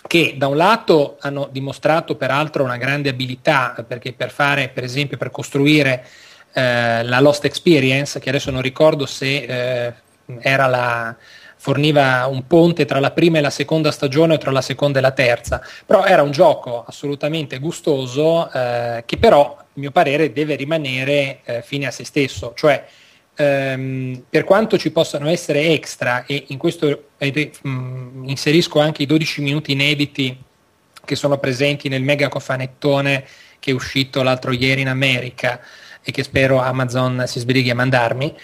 che da un lato hanno dimostrato peraltro una grande abilità, perché per fare, per esempio, per costruire eh, la Lost Experience, che adesso non ricordo se eh, era la, forniva un ponte tra la prima e la seconda stagione o tra la seconda e la terza, però era un gioco assolutamente gustoso eh, che però, a mio parere, deve rimanere eh, fine a se stesso, cioè ehm, per quanto ci possano essere extra, e in questo eh, mh, inserisco anche i 12 minuti inediti che sono presenti nel mega cofanettone che è uscito l'altro ieri in America, e che spero Amazon si sbrighi a mandarmi,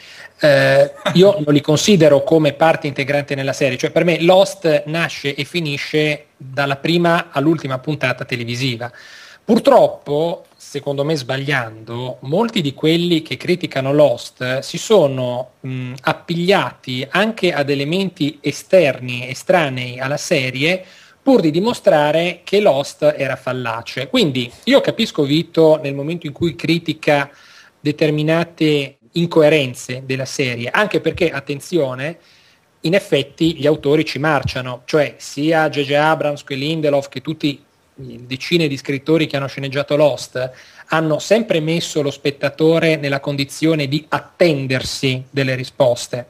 eh, io non li considero come parte integrante nella serie, cioè per me Lost nasce e finisce dalla prima all'ultima puntata televisiva. Purtroppo, secondo me sbagliando, molti di quelli che criticano Lost si sono mh, appigliati anche ad elementi esterni, estranei alla serie, pur di dimostrare che Lost era fallace. Quindi io capisco Vito nel momento in cui critica determinate incoerenze della serie, anche perché, attenzione, in effetti gli autori ci marciano, cioè sia J.J. Abrams che Lindelof che tutti decine di scrittori che hanno sceneggiato Lost hanno sempre messo lo spettatore nella condizione di attendersi delle risposte.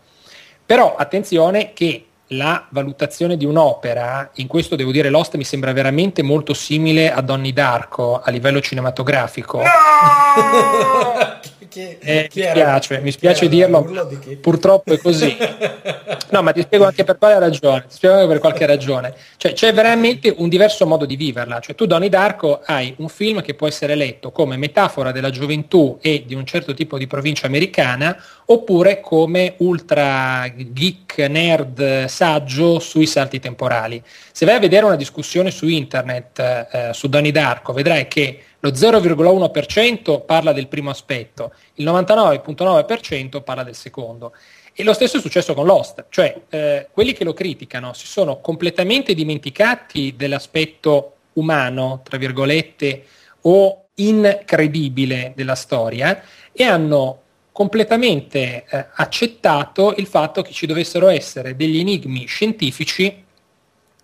Però attenzione che la valutazione di un'opera, in questo devo dire Lost mi sembra veramente molto simile a Donnie Darko a livello cinematografico. No! Chi, eh, mi spiace, mi spiace dirlo, purtroppo è così. No, ma ti spiego anche per quale ragione. Ti spiego anche per qualche ragione. Cioè, c'è veramente un diverso modo di viverla. Cioè, tu, Donnie Darko, hai un film che può essere letto come metafora della gioventù e di un certo tipo di provincia americana, oppure come ultra geek, nerd, saggio sui salti temporali. Se vai a vedere una discussione su internet eh, su Donnie Darko, vedrai che lo 0,1% parla del primo aspetto, il 99,9% parla del secondo. E lo stesso è successo con Lost, cioè eh, quelli che lo criticano si sono completamente dimenticati dell'aspetto umano, tra virgolette, o incredibile della storia e hanno completamente eh, accettato il fatto che ci dovessero essere degli enigmi scientifici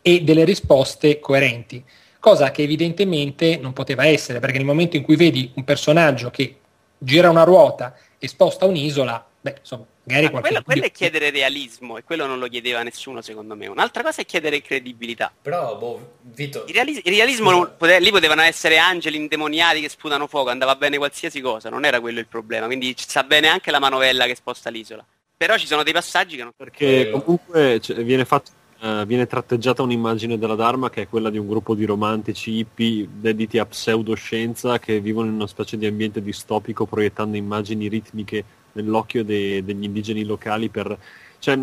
e delle risposte coerenti cosa che evidentemente non poteva essere, perché nel momento in cui vedi un personaggio che gira una ruota e sposta un'isola, beh, insomma, magari ah, quello, quello, è chiedere realismo e quello non lo chiedeva nessuno secondo me. Un'altra cosa è chiedere credibilità. Però, boh, Vito... Il, realis- il realismo, non, pote- lì potevano essere angeli indemoniati che sputano fuoco, andava bene qualsiasi cosa, non era quello il problema, quindi ci sta bene anche la manovella che sposta l'isola. Però ci sono dei passaggi che non... Perché comunque cioè, viene fatto Uh, viene tratteggiata un'immagine della Dharma che è quella di un gruppo di romantici hippie dediti a pseudoscienza che vivono in una specie di ambiente distopico proiettando immagini ritmiche nell'occhio de- degli indigeni locali per... Cioè,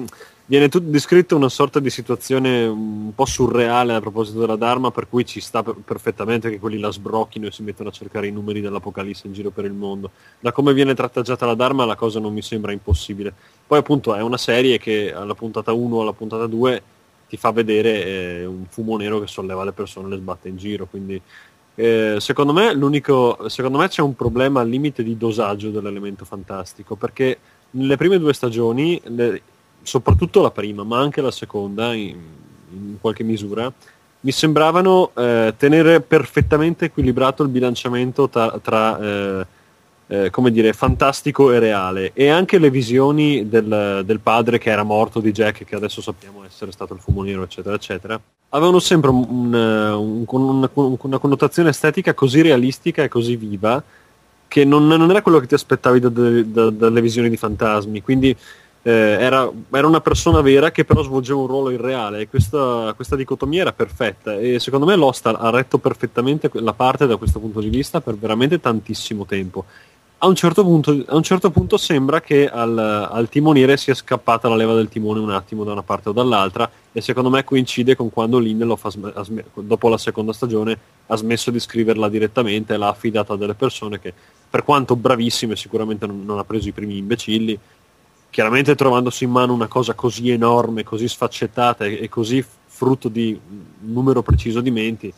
viene tutto descritto una sorta di situazione un po' surreale a proposito della Dharma, per cui ci sta per- perfettamente che quelli la sbrocchino e si mettono a cercare i numeri dell'Apocalisse in giro per il mondo. Da come viene tratteggiata la Dharma la cosa non mi sembra impossibile. Poi appunto è una serie che alla puntata 1 o alla puntata 2 ti fa vedere eh, un fumo nero che solleva le persone e le sbatte in giro, quindi eh, secondo, me secondo me c'è un problema al limite di dosaggio dell'elemento fantastico, perché nelle prime due stagioni le, soprattutto la prima, ma anche la seconda in, in qualche misura, mi sembravano eh, tenere perfettamente equilibrato il bilanciamento tra, tra eh, come dire, fantastico e reale. E anche le visioni del, del, padre che era morto di Jack che adesso sappiamo essere stato il fumo eccetera eccetera avevano sempre un, un, un, una connotazione estetica così realistica e così viva che non, non era quello che ti aspettavi da, da, dalle visioni di fantasmi. Quindi eh, era, era, una persona vera che però svolgeva un ruolo irreale. E questa, questa dicotomia era perfetta. E secondo me Lost ha retto perfettamente la parte da questo punto di vista per veramente tantissimo tempo. A un certo punto, un certo punto sembra che al, al, timoniere sia scappata la leva del timone un attimo da una parte o dall'altra e secondo me coincide con quando Lindelof sm- sm- dopo la seconda stagione ha smesso di scriverla direttamente l'ha affidata a delle persone che per quanto bravissime sicuramente non, non ha preso i primi imbecilli chiaramente trovandosi in mano una cosa così enorme, così sfaccettata e, e così frutto di un numero preciso di menti,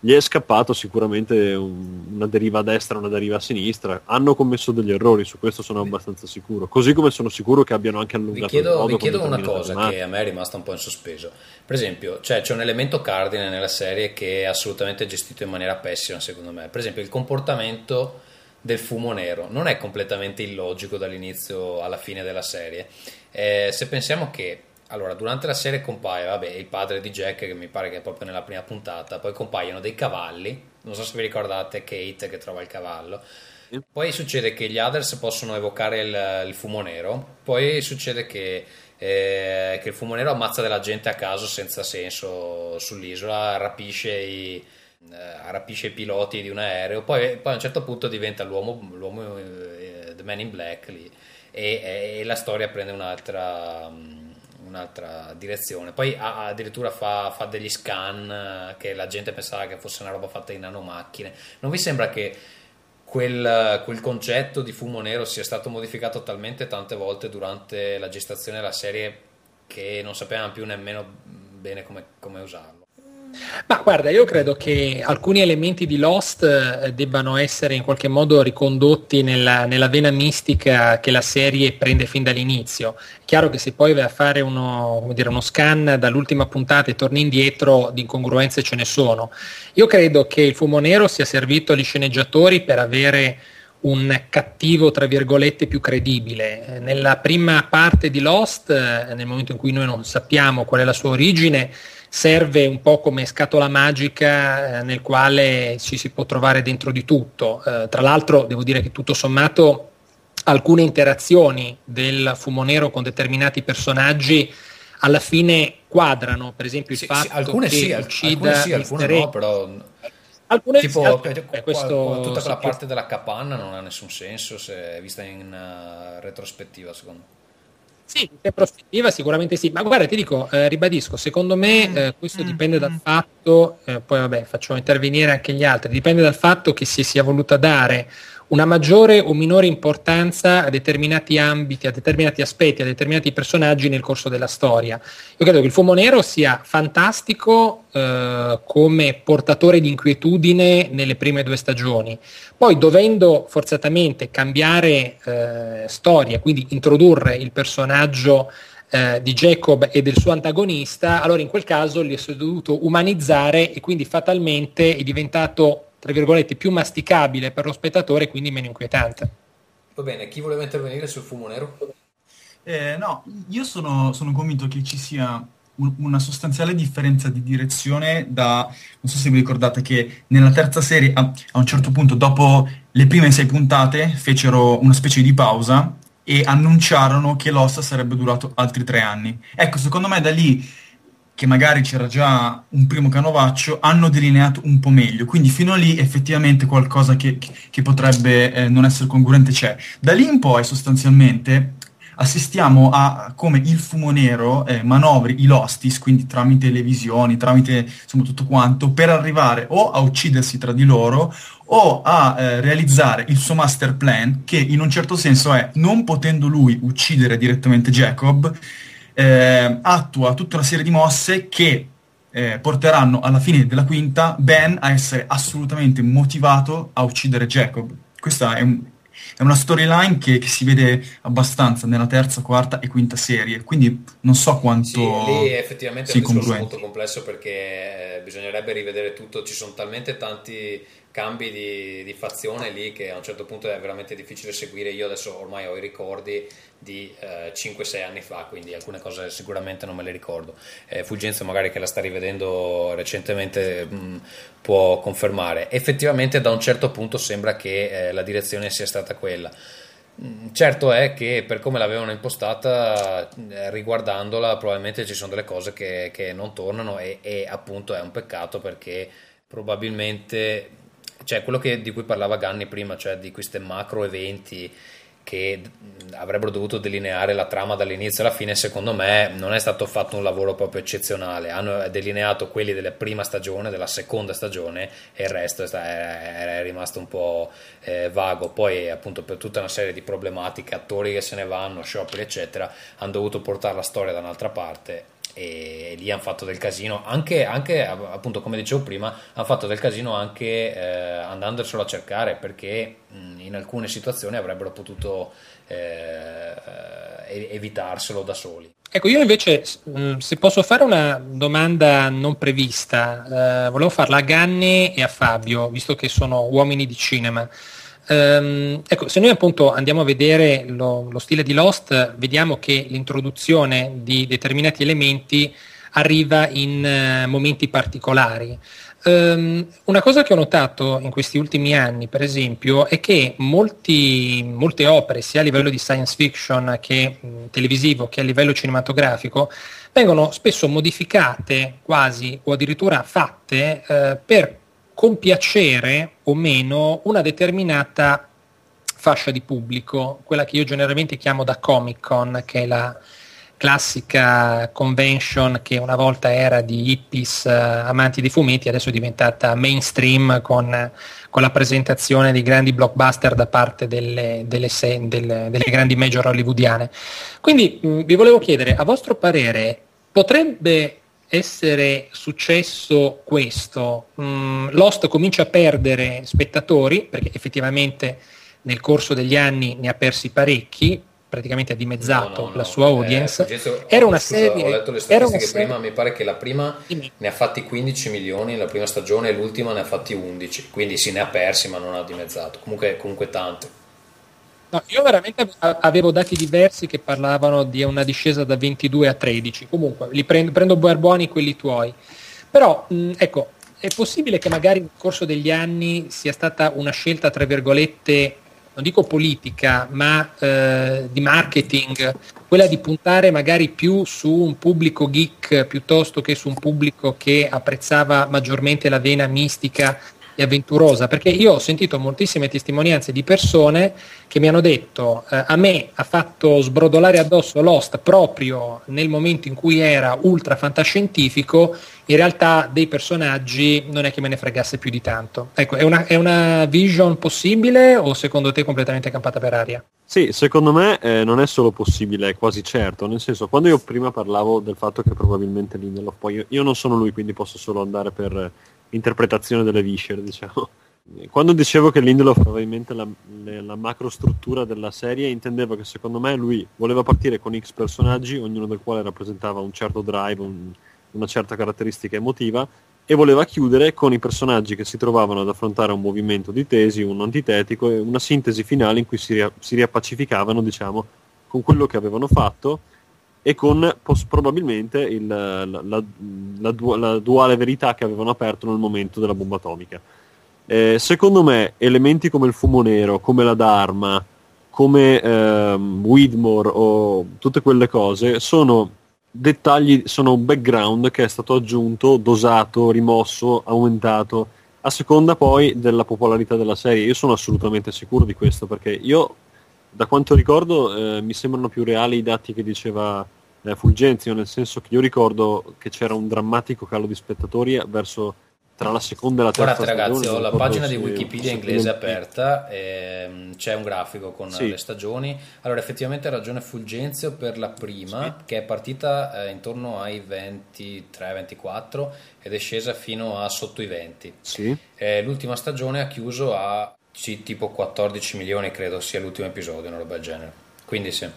gli è scappato sicuramente un, una deriva a destra, una deriva a sinistra. Hanno commesso degli errori, su questo sono abbastanza sicuro. Così come sono sicuro che abbiano anche allungato vi chiedo, Vi chiedo una cosa che a me è rimasta un po' in sospeso. Per esempio, cioè, c'è un elemento cardine nella serie che è assolutamente gestito in maniera pessima, secondo me. Per esempio, il comportamento del fumo nero. Non è completamente illogico dall'inizio alla fine della serie. Eh, se pensiamo che allora, durante la serie compaia, vabbè, il padre di Jack, che mi pare che è proprio nella prima puntata, poi compaiono dei cavalli, non so se vi ricordate Kate che trova il cavallo, poi succede che gli others possono evocare il, il fumo nero, poi succede che, eh, che, il fumo nero ammazza della gente a caso senza senso sull'isola, rapisce i, eh, rapisce i piloti di un aereo, poi, poi, a un certo punto diventa l'uomo, l'uomo eh, The Man in Black lì, e, e, la storia prende un'altra, un'altra direzione. Poi ha, addirittura fa, fa, degli scan eh, che la gente pensava che fosse una roba fatta in nanomacchine. Non vi sembra che quel, quel concetto di fumo nero sia stato modificato talmente tante volte durante la gestazione della serie che non sapevamo più nemmeno bene come, come usarlo? Ma guarda, io credo che alcuni elementi di Lost eh, debbano essere in qualche modo ricondotti nella, nella, vena mistica che la serie prende fin dall'inizio. È chiaro che se poi vai a fare uno, dire, uno scan dall'ultima puntata e torni indietro, di incongruenze ce ne sono. Io credo che il fumo nero sia servito agli sceneggiatori per avere un cattivo, tra virgolette, più credibile. Nella prima parte di Lost, eh, nel momento in cui noi non sappiamo qual è la sua origine, serve un po' come scatola magica eh, nel quale ci si può trovare dentro di tutto. Eh, tra l'altro devo dire che tutto sommato alcune interazioni del fumo nero con determinati personaggi alla fine quadrano, per esempio il sì, fatto sì, alcune che sì, uccida alcune sì, alcune no, però alcune tipo alcune, eh, questo, tutta quella parte della capanna non ha nessun senso se è vista in uh, retrospettiva secondo me sì, in prospettiva sicuramente sì, ma guarda ti dico, eh, ribadisco, secondo me eh, questo dipende dal fatto, eh, poi vabbè faccio intervenire anche gli altri, dipende dal fatto che si sia voluta dare una maggiore o minore importanza a determinati ambiti, a determinati aspetti, a determinati personaggi nel corso della storia. Io credo che il Fumo Nero sia fantastico eh, come portatore di inquietudine nelle prime due stagioni. Poi dovendo forzatamente cambiare eh, storia, quindi introdurre il personaggio eh, di Jacob e del suo antagonista, allora in quel caso li è dovuto umanizzare e quindi fatalmente è diventato tra virgolette, più masticabile per lo spettatore e quindi meno inquietante. Va bene, chi voleva intervenire sul fumo nero? Eh, no, io sono, sono, convinto che ci sia un, una sostanziale differenza di direzione da, non so se vi ricordate che nella terza serie, a, a un certo punto, dopo le prime sei puntate, fecero una specie di pausa e annunciarono che l'ossa sarebbe durato altri tre anni. Ecco, secondo me da lì che magari c'era già un primo canovaccio, hanno delineato un po' meglio. Quindi fino a lì effettivamente qualcosa che, che potrebbe eh, non essere congruente c'è. Da lì in poi sostanzialmente assistiamo a come il fumo nero eh, manovri i Lostis, quindi tramite le visioni, tramite insomma tutto quanto, per arrivare o a uccidersi tra di loro o a eh, realizzare il suo master plan, che in un certo senso è, non potendo lui uccidere direttamente Jacob, eh, attua tutta una serie di mosse che eh, porteranno alla fine della quinta Ben a essere assolutamente motivato a uccidere Jacob. Questa è, un, è una storyline che, che, si vede abbastanza nella terza, quarta e quinta serie, quindi non so quanto... Sì, lì effettivamente è un discorso molto complesso perché eh, bisognerebbe rivedere tutto, ci sono talmente tanti cambi di, di, fazione lì che a un certo punto è veramente difficile seguire. Io adesso ormai ho i ricordi di eh, 5-6 anni fa, quindi alcune cose sicuramente non me le ricordo. Eh, Fulgenzo magari che la sta rivedendo recentemente mh, mm, può confermare. Effettivamente da un certo punto sembra che eh, la direzione sia stata quella. Mm, certo è che per come l'avevano impostata, eh, riguardandola, probabilmente ci sono delle cose che, che non tornano e, e appunto è un peccato perché probabilmente cioè quello che, di cui parlava Ganni prima, cioè di questi macro eventi che avrebbero dovuto delineare la trama dall'inizio alla fine, secondo me non è stato fatto un lavoro proprio eccezionale. Hanno delineato quelli della prima stagione, della seconda stagione e il resto è, rimasto un po' eh, vago. Poi, appunto, per tutta una serie di problematiche, attori che se ne vanno, scioperi, eccetera, hanno dovuto portare la storia da un'altra parte e lì hanno fatto del casino anche, anche, appunto come dicevo prima hanno fatto del casino anche eh, andandoselo a cercare perché mh, in alcune situazioni avrebbero potuto eh, evitarselo da soli. Ecco io invece se posso fare una domanda non prevista eh, volevo farla a Ganni e a Fabio visto che sono uomini di cinema Um, ecco, se noi appunto andiamo a vedere lo, lo, stile di Lost, vediamo che l'introduzione di determinati elementi arriva in uh, momenti particolari. Um, una cosa che ho notato in questi ultimi anni, per esempio, è che molti, molte opere, sia a livello di science fiction che mh, televisivo che a livello cinematografico, vengono spesso modificate quasi o addirittura fatte uh, per compiacere o meno una determinata fascia di pubblico, quella che io generalmente chiamo da Comic Con, che è la classica convention che una volta era di hippies uh, amanti di fumetti, adesso è diventata mainstream con, con, la presentazione di grandi blockbuster da parte delle, delle, se, delle, delle grandi major hollywoodiane. Quindi mh, vi volevo chiedere, a vostro parere, potrebbe essere successo questo, mm, Lost comincia a perdere spettatori, perché effettivamente nel corso degli anni ne ha persi parecchi, praticamente ha dimezzato no, no, la sua eh, audience. Eh, era una scusa, serie. Ho letto le statistiche serie... prima, mi pare che la prima Dimmi. ne ha fatti 15 milioni la prima stagione e l'ultima ne ha fatti 11, quindi si ne ha persi ma non ha dimezzato. Comunque, comunque tante. No, io veramente avevo dati diversi che parlavano di una discesa da 22 a 13. Comunque, li prendo, prendo buoni quelli tuoi. Però, mh, ecco, è possibile che magari nel corso degli anni sia stata una scelta, tra virgolette, non dico politica, ma eh, di marketing, quella di puntare magari più su un pubblico geek piuttosto che su un pubblico che apprezzava maggiormente la vena mistica e avventurosa, perché io ho sentito moltissime testimonianze di persone che mi hanno detto eh, a me ha fatto sbrodolare addosso Lost proprio nel momento in cui era ultra fantascientifico, in realtà dei personaggi non è che me ne fregasse più di tanto. Ecco, è una, è una vision possibile o secondo te completamente campata per aria? Sì, secondo me eh, non è solo possibile, è quasi certo, nel senso quando io prima parlavo del fatto che probabilmente Lindelof, poi io, io non sono lui quindi posso solo andare per interpretazione delle viscere, diciamo. Quando dicevo che Lindelof aveva in mente la, la macrostruttura della serie, intendevo che secondo me lui voleva partire con X personaggi, ognuno del quale rappresentava un certo drive, un, una certa caratteristica emotiva, e voleva chiudere con i personaggi che si trovavano ad affrontare un movimento di tesi, un antitetico e una sintesi finale in cui si, ria- si riappacificavano, diciamo, con quello che avevano fatto e con pos- probabilmente il, la, la, la, la, duale verità che avevano aperto nel momento della bomba atomica. Eh, secondo me elementi come il fumo nero, come la Dharma, come ehm, Widmore o tutte quelle cose sono dettagli, sono un background che è stato aggiunto, dosato, rimosso, aumentato a seconda poi della popolarità della serie. Io sono assolutamente sicuro di questo perché io da quanto ricordo eh, mi sembrano più reali i dati che diceva eh, Fulgenzio, nel senso che io ricordo che c'era un drammatico calo di spettatori verso tra la seconda e la terza Guardate ragazzi, stagione, ho la pagina di Wikipedia se- inglese aperta, ehm, c'è un grafico con Sì. le stagioni. Allora, effettivamente ha ragione Fulgenzio per la prima, che è partita eh, intorno ai 23-24 ed è scesa fino a sotto i 20. Sì. Eh, l'ultima stagione ha chiuso a sì, tipo 14 milioni, credo sia l'ultimo episodio, una roba del genere. Quindi sì.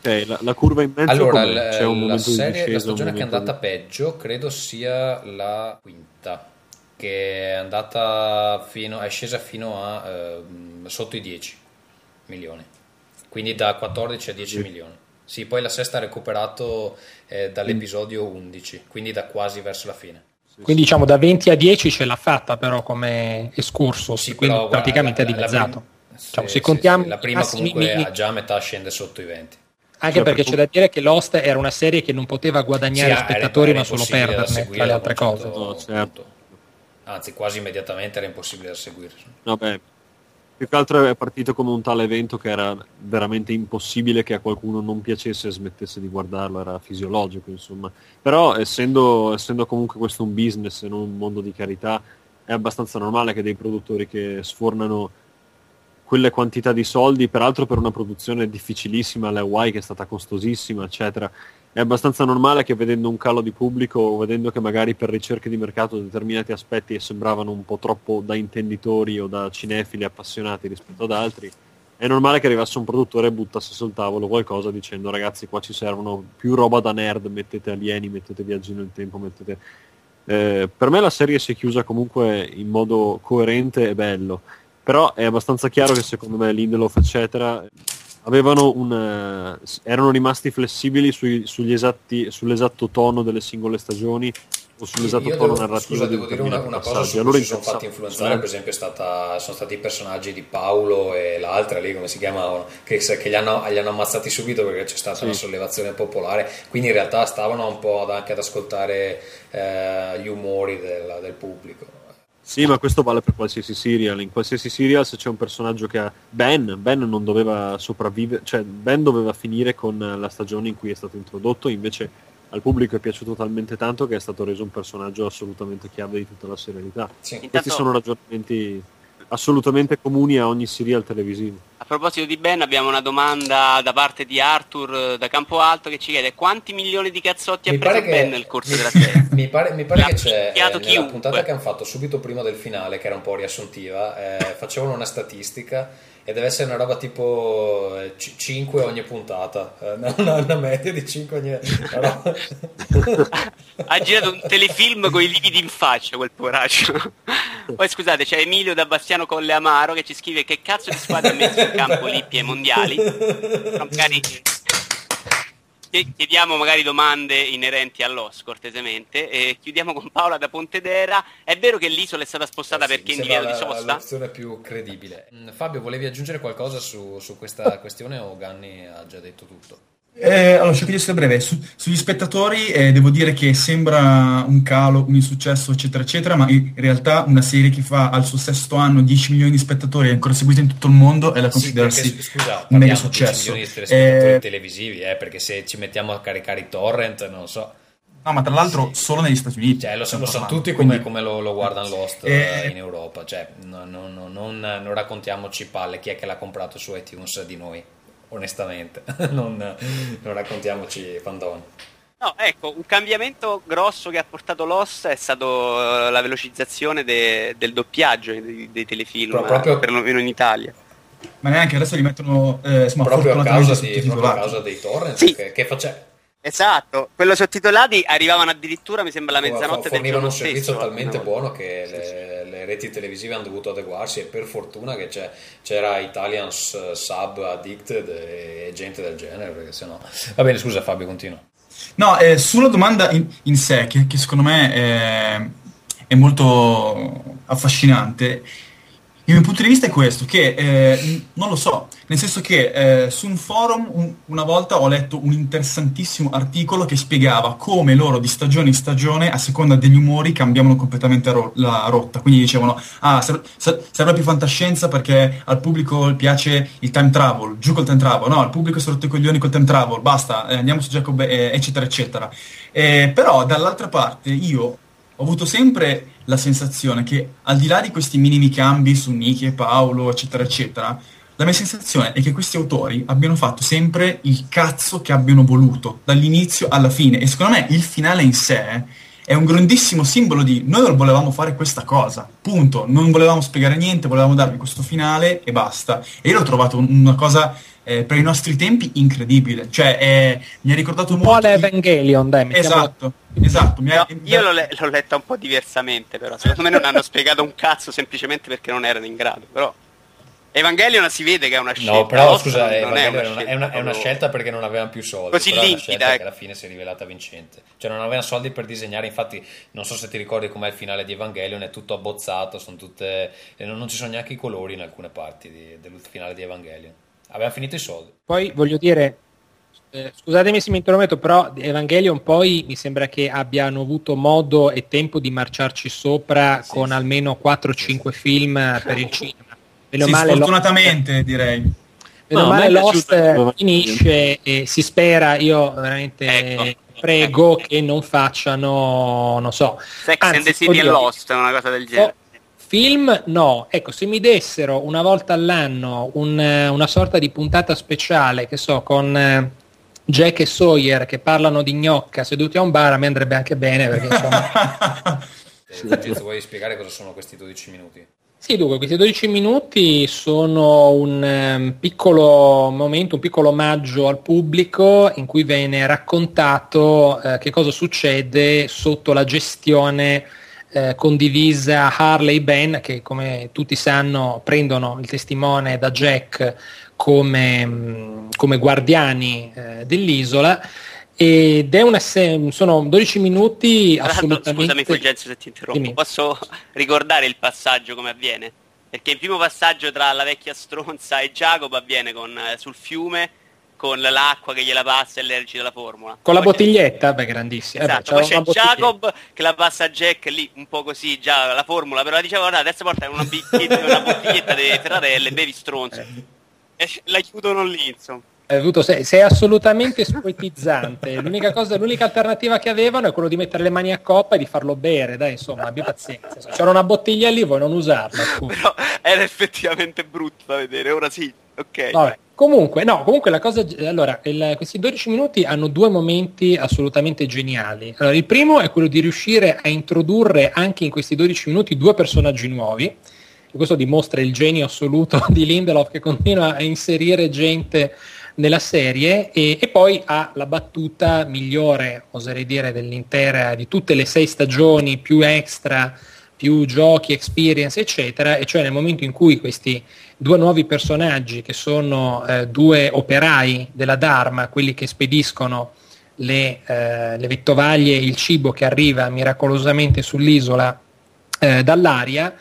Ok, la, la curva in mezzo Allora, l- c'è un la, momento serie, di discesa, la un stagione che è andata peggio credo sia la quinta, che è andata fino, è scesa fino a ehm, sotto i 10 milioni, quindi da 14 a 10 Sì. milioni. Sì, poi la sesta ha recuperato eh, dall'episodio 11, quindi da quasi verso la fine. di- Quindi diciamo da 20 a 10 ce l'ha fatta però come excursus, Sì, quindi però, guarda, praticamente la- è la- la dimezzato. prim- Diciamo, sì, se sì, contiamo sì, la prima comunque a già a metà scende sotto i 20. Anche Cioè, perché per- c'è da dire che Lost era una serie che non poteva guadagnare Sì, spettatori era ma solo perderne, seguire tra le altre cose. certo No, certo. punto. Anzi, quasi immediatamente era impossibile da seguire. No, beh, più che altro è partito come un tale evento che era veramente impossibile che a qualcuno non piacesse e smettesse di guardarlo, era fisiologico, insomma. Però essendo, essendo comunque questo un business e non un mondo di carità, è abbastanza normale che dei produttori che sfornano quelle quantità di soldi, peraltro per una produzione difficilissima, la Hawaii che è stata costosissima, eccetera, è abbastanza normale che vedendo un calo di pubblico vedendo che magari per ricerche di mercato determinati aspetti sembravano un po' troppo da intenditori o da cinefili appassionati rispetto ad altri, è normale che arrivasse un produttore e buttasse sul tavolo qualcosa dicendo ragazzi qua ci servono più roba da nerd, mettete alieni, mettete viaggi nel tempo, mettete... Eh, per me la serie si è chiusa comunque in modo coerente e bello, però è abbastanza chiaro che secondo me Lindelof eccetera avevano un, eh, erano rimasti flessibili sui- sugli esatti, sull'esatto tono delle singole stagioni o sull'esatto tono narrativo scusa, devo dire una, una cosa su Allora si sono fatti influenzare, per esempio, è stata, sono stati i personaggi di Paolo e l'altra lì, come si chiamavano, che, che li, hanno, li hanno ammazzati subito perché c'è stata Sì. una sollevazione popolare, quindi in realtà stavano un po' ad- anche ad ascoltare eh, gli umori del, del pubblico. Sì, ma questo vale per qualsiasi serial. In qualsiasi serial se c'è un personaggio che ha... Ben, Ben non doveva sopravvivere, cioè Ben doveva finire con la stagione in cui è stato introdotto, invece al pubblico è piaciuto talmente tanto che è stato reso un personaggio assolutamente chiave di tutta la serialità. Sì. Questi Intanto- sono ragionamenti assolutamente comuni a ogni serial televisivo. A proposito di Ben, abbiamo una domanda da parte di Arthur eh, da Campo Alto che ci chiede quanti milioni di cazzotti ha Mi preso pare che- Ben nel corso mi- della serie. Mi pare, mi pare che c'è eh, nella chiunque. puntata che hanno fatto subito prima del finale, che era un po' riassuntiva, eh, facevano una statistica e deve essere una roba tipo 5 ogni puntata, eh, una, una- una media di 5 ogni... una roba- ha girato un telefilm con i lividi in faccia quel poraccio. Poi scusate, c'è Emilio da Bastiano Colle Amaro che ci scrive che cazzo di squadra ha messo in campo Lippi ai mondiali. Magari chiediamo magari domande inerenti all'OS cortesemente e chiudiamo con Paola da Pontedera. È vero che l'isola è stata spostata Sì, perché in divieto di la- sosta? l'opzione più credibile. Mm, Fabio, volevi aggiungere qualcosa su, su questa questione o Ganni ha già detto tutto? Eh, allora, cerco di essere breve. Su- sugli spettatori eh, devo dire che sembra un calo, un insuccesso, eccetera, eccetera, ma in realtà una serie che fa al suo sesto anno 10 milioni di spettatori e ancora seguita in tutto il mondo è da Sì, considerarsi scusa, un mega successo. milioni di telespettatori Eh, televisivi, eh, perché se ci mettiamo a caricare i torrent, non so. no, ma tra l'altro solo negli Stati Uniti. Cioè, lo, lo sanno tutti come, Quindi- come lo, lo guardano Lost Eh. eh, in Europa. Cioè, no- no- no- non, non raccontiamoci palle chi è che l'ha comprato su iTunes di noi, onestamente. non, non raccontiamoci pandoni. No, ecco, un cambiamento grosso che ha portato l'OS è stato eh, la velocizzazione de- del doppiaggio dei, dei telefilm, Pro- proprio- perlomeno in Italia. Ma neanche adesso li mettono eh, insomma, Proprio a, causa di- proprio a causa dei torrent Sì. che, che face- Esatto, quello sottotitolati arrivavano addirittura, mi sembra, la mezzanotte del fornivano un servizio stesso. talmente no? buono che le, le reti televisive hanno dovuto adeguarsi e per fortuna che c'è- c'era Italian S- Sub Addicted e gente del genere perché sennò va bene scusa Fabio continua No, eh, sulla domanda in, in sé, che, che secondo me è, è molto affascinante, Il mio punto di vista è questo, che eh, non lo so, nel senso che eh, su un forum un, una volta ho letto un interessantissimo articolo che spiegava come loro di stagione in stagione, a seconda degli umori, cambiavano completamente ro- la rotta. Quindi dicevano, ah, ser- ser- serve più fantascienza perché al pubblico piace il time travel, giù col time travel, no, al pubblico è rotto i coglioni col time travel, basta, eh, andiamo su Jacob, eh, eccetera, eccetera. Eh, però dall'altra parte io ho avuto sempre la sensazione che al di là di questi minimi cambi su e Paolo, eccetera, eccetera, la mia sensazione è che questi autori abbiano fatto sempre il cazzo che abbiano voluto, dall'inizio alla fine. E secondo me il finale in sé è un grandissimo simbolo di noi volevamo fare questa cosa, punto. Non volevamo spiegare niente, volevamo darvi questo finale e basta. E io l'ho trovato una cosa eh, per i nostri tempi incredibile. Cioè, eh, mi ha ricordato un molto. Un po' l'Evangelion, dai. Esatto, esatto. No, io l'ho, le- l'ho, letta un po' diversamente, però. Secondo me non hanno spiegato un cazzo semplicemente perché non erano in grado. Però. Evangelion si vede che è una scelta. No, però scusa, è una, è, una scelta, è, una, è una scelta perché non avevano più soldi. Così limpida. che alla fine si è rivelata vincente. Cioè non avevano soldi per disegnare, infatti non so se ti ricordi com'è il finale di Evangelion, è tutto abbozzato, sono tutte... non, non ci sono neanche i colori in alcune parti di, del finale di Evangelion. Aveva finito i soldi. Poi voglio dire, eh, scusatemi se mi intrometto, però Evangelion poi mi sembra che abbiano avuto modo e tempo di marciarci sopra sì, con sì. almeno 4-5 film per il cinema. Meno sì, male sfortunatamente Lost, direi. Meno no, male Lost finisce e si spera, io veramente ecco. prego che non facciano, non so. Sex Anzi, and the City e Lost, una cosa del genere. Film no, ecco, se mi dessero una volta all'anno un, una sorta di puntata speciale, che so, con eh, Jack e Sawyer che parlano di gnocca seduti a un bar, a me andrebbe anche bene perché insomma... eh, vuoi spiegare cosa sono questi 12 minuti? Sì, dunque, questi 12 minuti sono un um, piccolo momento, un piccolo omaggio al pubblico in cui viene raccontato uh, che cosa succede sotto la gestione eh, condivisa Harley Ben, che come tutti sanno prendono il testimone da Jack come, mm, come guardiani eh, dell'isola. Ed è una se- sono 12 minuti assolutamente scusami Fulgenzio se ti interrompo. Dimmi. posso ricordare il passaggio come avviene? Perché il primo passaggio tra la vecchia stronza e Jacob avviene con, eh, sul fiume con l'acqua che gliela passa e le recita la formula. Con la bottiglietta, beh, grandissima. Esatto, eh beh, poi c'è Jacob che la passa a Jack lì, un po' così, già la formula, però diceva, guarda, adesso porta una, una bottiglietta di Ferrarelle, bevi stronzo. E la chiudono lì, insomma. Avuto, sei, sei, assolutamente spoetizzante. L'unica, cosa, l'unica alternativa che avevano è quello di mettere le mani a coppa e di farlo bere. Dai, insomma, abbia pazienza. C'era una bottiglia lì, vuoi non usarla. Però era effettivamente brutto da vedere. Ora sì, ok. Vabbè. Comunque, no, comunque la cosa. Allora, il, questi 12 minuti hanno due momenti assolutamente geniali. Allora, il primo è quello di riuscire a introdurre anche in questi 12 minuti due personaggi nuovi. Questo dimostra il genio assoluto di Lindelof che continua a inserire gente nella serie e, e, poi ha la battuta migliore, oserei dire, dell'intera, di tutte le sei stagioni, più extra, più giochi, experience, eccetera, e cioè nel momento in cui questi due nuovi personaggi che sono eh, due operai della Dharma, quelli che spediscono le, eh, le vettovaglie e il cibo che arriva miracolosamente sull'isola eh, dall'aria,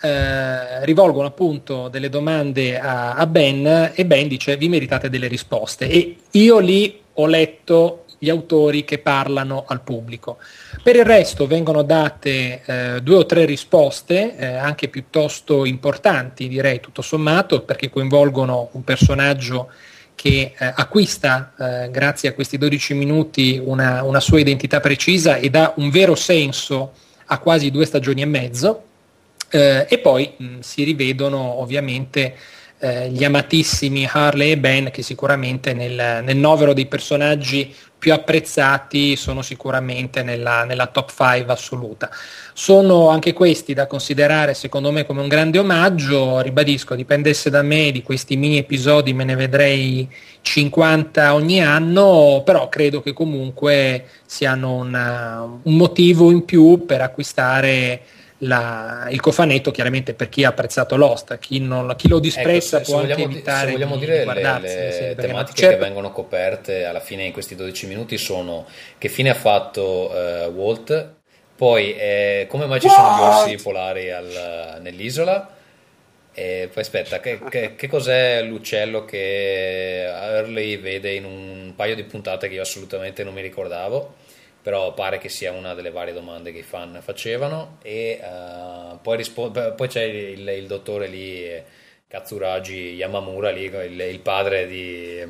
eh, rivolgono appunto delle domande a, a, Ben e Ben dice vi meritate delle risposte. E io lì ho letto gli autori che parlano al pubblico. Per il resto vengono date eh, due o tre risposte, eh, anche piuttosto importanti, direi tutto sommato, perché coinvolgono un personaggio che eh, acquista, eh, grazie a questi 12 minuti, una, una sua identità precisa e dà un vero senso a quasi due stagioni e mezzo. Eh, e poi mh, si rivedono ovviamente eh, gli amatissimi Harley e Ben che sicuramente nel, nel, novero dei personaggi più apprezzati sono sicuramente nella, nella top 5 assoluta. Sono anche questi da considerare secondo me come un grande omaggio, ribadisco, dipendesse da me di questi mini episodi me ne vedrei 50 ogni anno, però credo che comunque siano una, un motivo in più per acquistare la, il cofanetto chiaramente per chi ha apprezzato Lost, chi, non, chi lo disprezza ecco, può anche vogliamo, evitare se vogliamo dire le, le tematiche certo. che vengono coperte alla fine in questi 12 minuti sono che fine ha fatto uh, Walt, poi eh, come mai ci What? sono gli orsi polari al, nell'isola E poi aspetta, che, che, che, cos'è l'uccello che Early vede in un paio di puntate che io assolutamente non mi ricordavo? Però pare che sia una delle varie domande che i fan facevano. E uh, poi, rispo- poi, c'è il, il dottore lì Katsuragi Yamamura, lì, il, il padre di,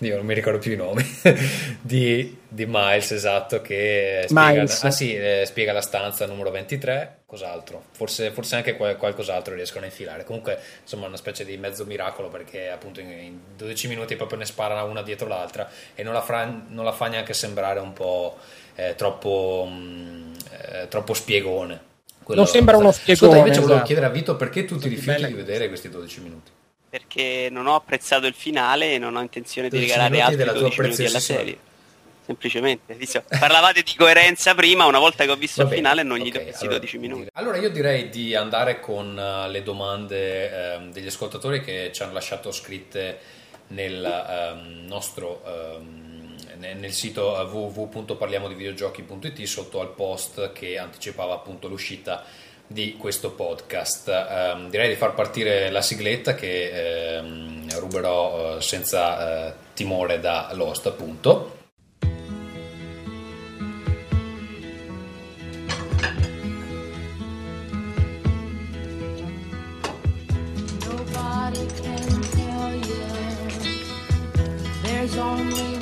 io non mi ricordo più i nomi, di, di Miles, esatto, che spiega, ah, sì, eh, spiega, la stanza numero 23, cos'altro, forse, forse anche qual, qualcos'altro riescono a infilare, comunque insomma una specie di mezzo miracolo perché appunto in, in 12 minuti proprio ne sparano una dietro l'altra e non la, fra, non la fa neanche sembrare un po' eh, troppo, mh, mm, eh, troppo spiegone. Quello, non sembra uno spiegone. Ascolta, invece esatto. volevo chiedere a Vito perché tu ti rifiuti di vedere questi 12 minuti? Perché non ho apprezzato il finale e non ho intenzione di regalare altri 12 minuti alla serie. Semplicemente, parlavate di coerenza prima, una volta che ho visto Vabbè, il finale non gli okay, do questi allora, 12 minuti. Allora io direi di andare con uh, le domande uh, degli ascoltatori che ci hanno lasciato scritte nel uh, nostro um, nel sito www.parliamodivideogiochi.it sotto al post che anticipava appunto l'uscita di questo podcast. Um, direi di far partire la sigletta che um, ruberò uh, senza uh, timore da Lost appunto. Only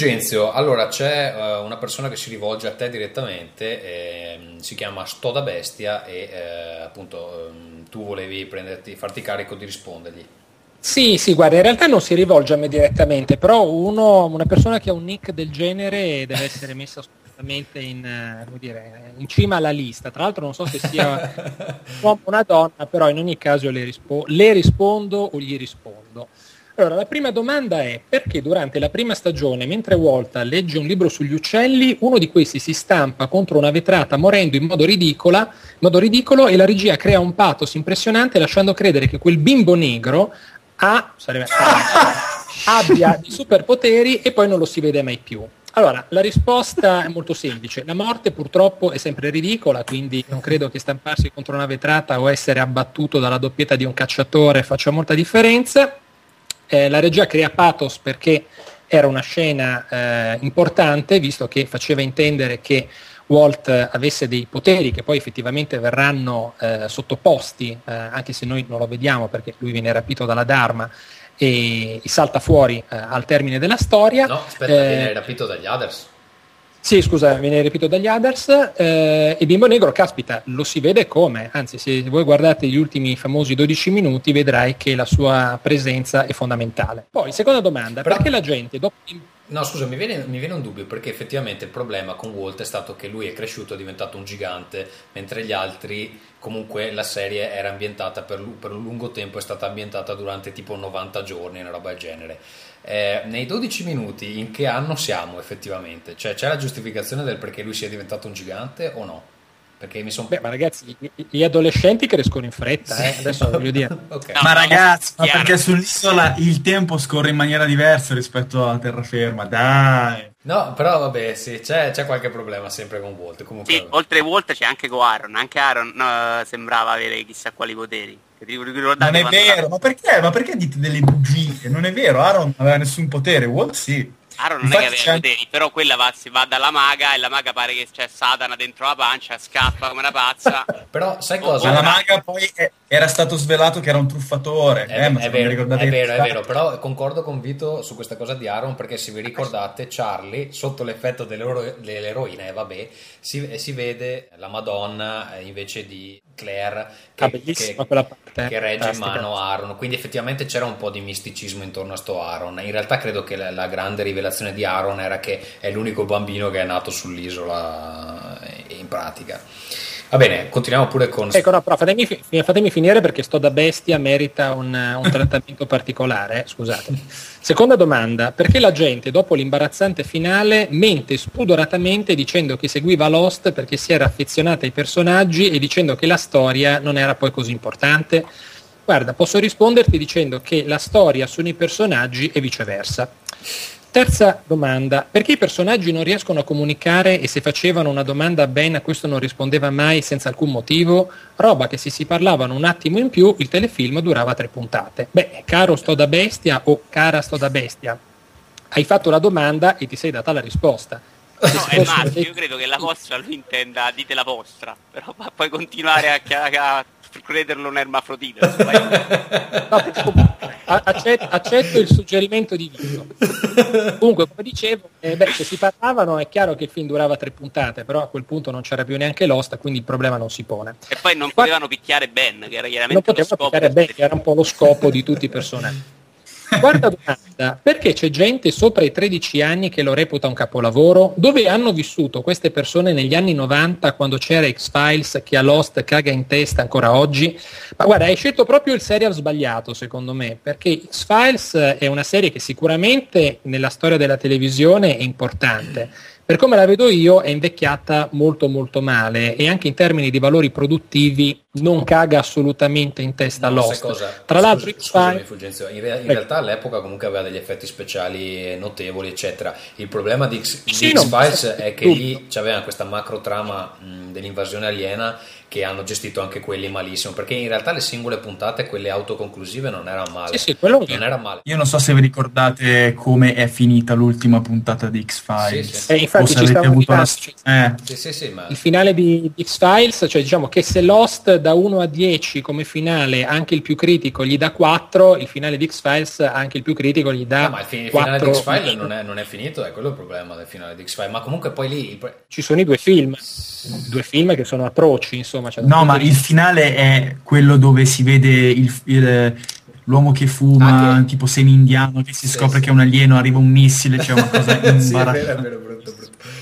Fulgenzio, allora c'è uh, una persona che si rivolge a te direttamente, eh, si chiama Sto da Bestia e eh, appunto um, tu volevi prenderti, farti carico di rispondergli. Sì, sì, guarda, in realtà non si rivolge a me direttamente, però uno, una persona che ha un nick del genere deve essere messa assolutamente in, uh, dire, in cima alla lista. Tra l'altro non so se sia un uomo o una donna, però in ogni caso le, rispo- le rispondo o gli rispondo. Allora, la prima domanda è perché durante la prima stagione, mentre Walter legge un libro sugli uccelli, uno di questi si stampa contro una vetrata morendo in modo, ridicola, in modo ridicolo e la regia crea un pathos impressionante lasciando credere che quel bimbo negro ha, sarebbe, abbia dei superpoteri e poi non lo si vede mai più. Allora, la risposta è molto semplice. La morte purtroppo è sempre ridicola, quindi non credo che stamparsi contro una vetrata o essere abbattuto dalla doppietta di un cacciatore faccia molta differenza. Eh, la regia crea pathos perché era una scena eh, importante, visto che faceva intendere che Walt avesse dei poteri che poi effettivamente verranno eh, sottoposti, eh, anche se noi non lo vediamo perché lui viene rapito dalla Dharma e, e salta fuori eh, al termine della storia. No, aspetta, viene rapito dagli Others. Sì, scusa, viene ripetuto dagli others. Eh, e Bimbo Negro, caspita, lo si vede come, anzi se voi guardate gli ultimi famosi 12 minuti vedrai che la sua presenza è fondamentale. Poi, seconda domanda, Però... perché la gente dopo... No, scusa, mi viene, mi viene, un dubbio perché effettivamente il problema con Walt è stato che lui è cresciuto, è diventato un gigante, mentre gli altri, comunque la serie era ambientata per, per un lungo tempo, è stata ambientata durante tipo 90 giorni, una roba del genere. Eh, nei 12 minuti in che anno siamo effettivamente? Cioè c'è la giustificazione del perché lui sia diventato un gigante o no? Perché mi sono... Beh, ma ragazzi, gli adolescenti crescono in fretta, eh? adesso voglio dire. okay. no, ma ragazzi, ma perché sull'isola il tempo scorre in maniera diversa rispetto alla terraferma, dai. No, però vabbè, sì, c'è, c'è qualche problema sempre con Walt. Comunque, sì, oltre Walt c'è anche con Aaron. Anche Aaron no, sembrava avere chissà quali poteri. Non è vero, ma perché? ma perché dite delle bugie? Non è vero, Aaron non aveva nessun potere, Walt sì. Aaron non Infatti è che aveva poteri, però quella va, si va dalla maga e la maga pare che c'è Satana dentro la pancia, scappa come una pazza. però sai cosa? Ma la maga poi è, era stato svelato che era un truffatore. È, eh, è, vero, è vero, è vero, però concordo con Vito su questa cosa di Aaron perché se vi ricordate Charlie sotto l'effetto dell'eroina e vabbè si, si, vede la Madonna eh, invece di Claire che, ah, che, che regge in mano Aaron, quindi effettivamente c'era un po' di misticismo intorno a sto Aaron. In realtà credo che la, la grande rivelazione di Aaron era che è l'unico bambino che è nato sull'isola eh, in pratica. Va bene, continuiamo pure con... Ecco, no, però fatemi, fatemi finire perché sto da bestia merita un, un trattamento particolare, eh? scusate. Seconda domanda, perché la gente dopo l'imbarazzante finale mente spudoratamente dicendo che seguiva Lost perché si era affezionata ai personaggi e dicendo che la storia non era poi così importante? Guarda, posso risponderti dicendo che la storia sono i personaggi e viceversa. Terza domanda, perché i personaggi non riescono a comunicare e se facevano una domanda a Ben a questo non rispondeva mai senza alcun motivo? Roba che se si parlavano un attimo in più il telefilm durava tre puntate. Beh, caro sto da bestia o cara sto da bestia, hai fatto la domanda e ti sei data la risposta. No, è Marzio, io credo che la vostra lui intenda dite la vostra, però puoi continuare a, a crederlo un ermafrodita. no, accetto, accetto, il suggerimento di Vito. Comunque, come dicevo, eh, beh, se si parlavano è chiaro che il film durava tre puntate, però a quel punto non c'era più neanche l'osta, quindi il problema non si pone. E poi non potevano picchiare Ben, che era chiaramente non potevano picchiare Ben, che era un po' lo scopo di tutti i personaggi. Quarta domanda, perché c'è gente sopra i 13 anni che lo reputa un capolavoro? Dove hanno vissuto queste persone negli anni 90 quando c'era X-Files che a Lost caga in testa ancora oggi? Ma guarda, hai scelto proprio il serial sbagliato secondo me, perché X-Files è una serie che sicuramente nella storia della televisione è importante per come la vedo io è invecchiata molto molto male e anche in termini di valori produttivi non caga assolutamente in testa no, all'host. Tra l'altro scusami, in, re- in realtà all'epoca comunque aveva degli effetti speciali notevoli eccetera. Il problema di, X- sì, di X-Files è che lì c'aveva questa macro trama mh, dell'invasione aliena che hanno gestito anche quelli malissimo, perché in realtà le singole puntate, quelle autoconclusive, non erano male. Sì, sì, quello non era male. Io non so se vi ricordate come è finita l'ultima puntata di X-Files. Sì, sì. Eh, infatti ci avuto una... eh. sì, sì, ma... Il finale di X-Files, cioè diciamo che se Lost da 1 a 10 come finale, anche il più critico gli dà 4, il finale di X-Files anche il più critico gli dà no, ma il, fin- il finale di X-Files non è, non è, finito, è quello il problema del finale di X-Files, ma comunque poi lì... Ci sono i due film, due film che sono atroci, insomma insomma. no, ma il finale è quello dove si vede il, il, l'uomo che fuma, ah, che... tipo semi-indiano, che si sì, scopre sì. che è un alieno, arriva un missile, c'è cioè una cosa imbarazzante.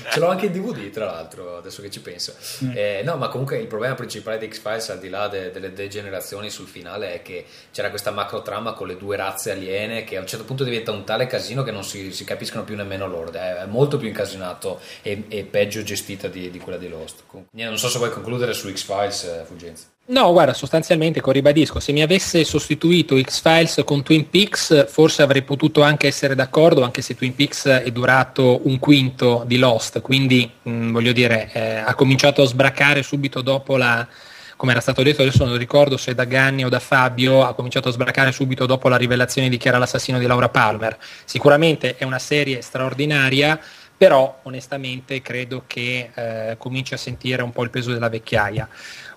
Ce l'ho anche in DVD, tra l'altro, adesso che ci penso. Mm. Eh, no, ma comunque il problema principale di X-Files, al di là de- delle degenerazioni sul finale, è che c'era questa macro trama con le due razze aliene che a un certo punto diventa un tale casino che non si, si capiscono più nemmeno loro. È, molto più incasinato e, e peggio gestita di, di, quella di Lost. Non so se vuoi concludere su X-Files, eh, Fuggenza. No, guarda, sostanzialmente, ribadisco, se mi avesse sostituito X-Files con Twin Peaks, forse avrei potuto anche essere d'accordo, anche se Twin Peaks è durato un quinto di Lost, quindi mh, mm, voglio dire, eh, ha cominciato a sbraccare subito dopo la, come era stato detto, adesso non ricordo se da Ganni o da Fabio, ha cominciato a sbraccare subito dopo la rivelazione di chi era l'assassino di Laura Palmer. Sicuramente è una serie straordinaria, però onestamente credo che eh, cominci a sentire un po' il peso della vecchiaia.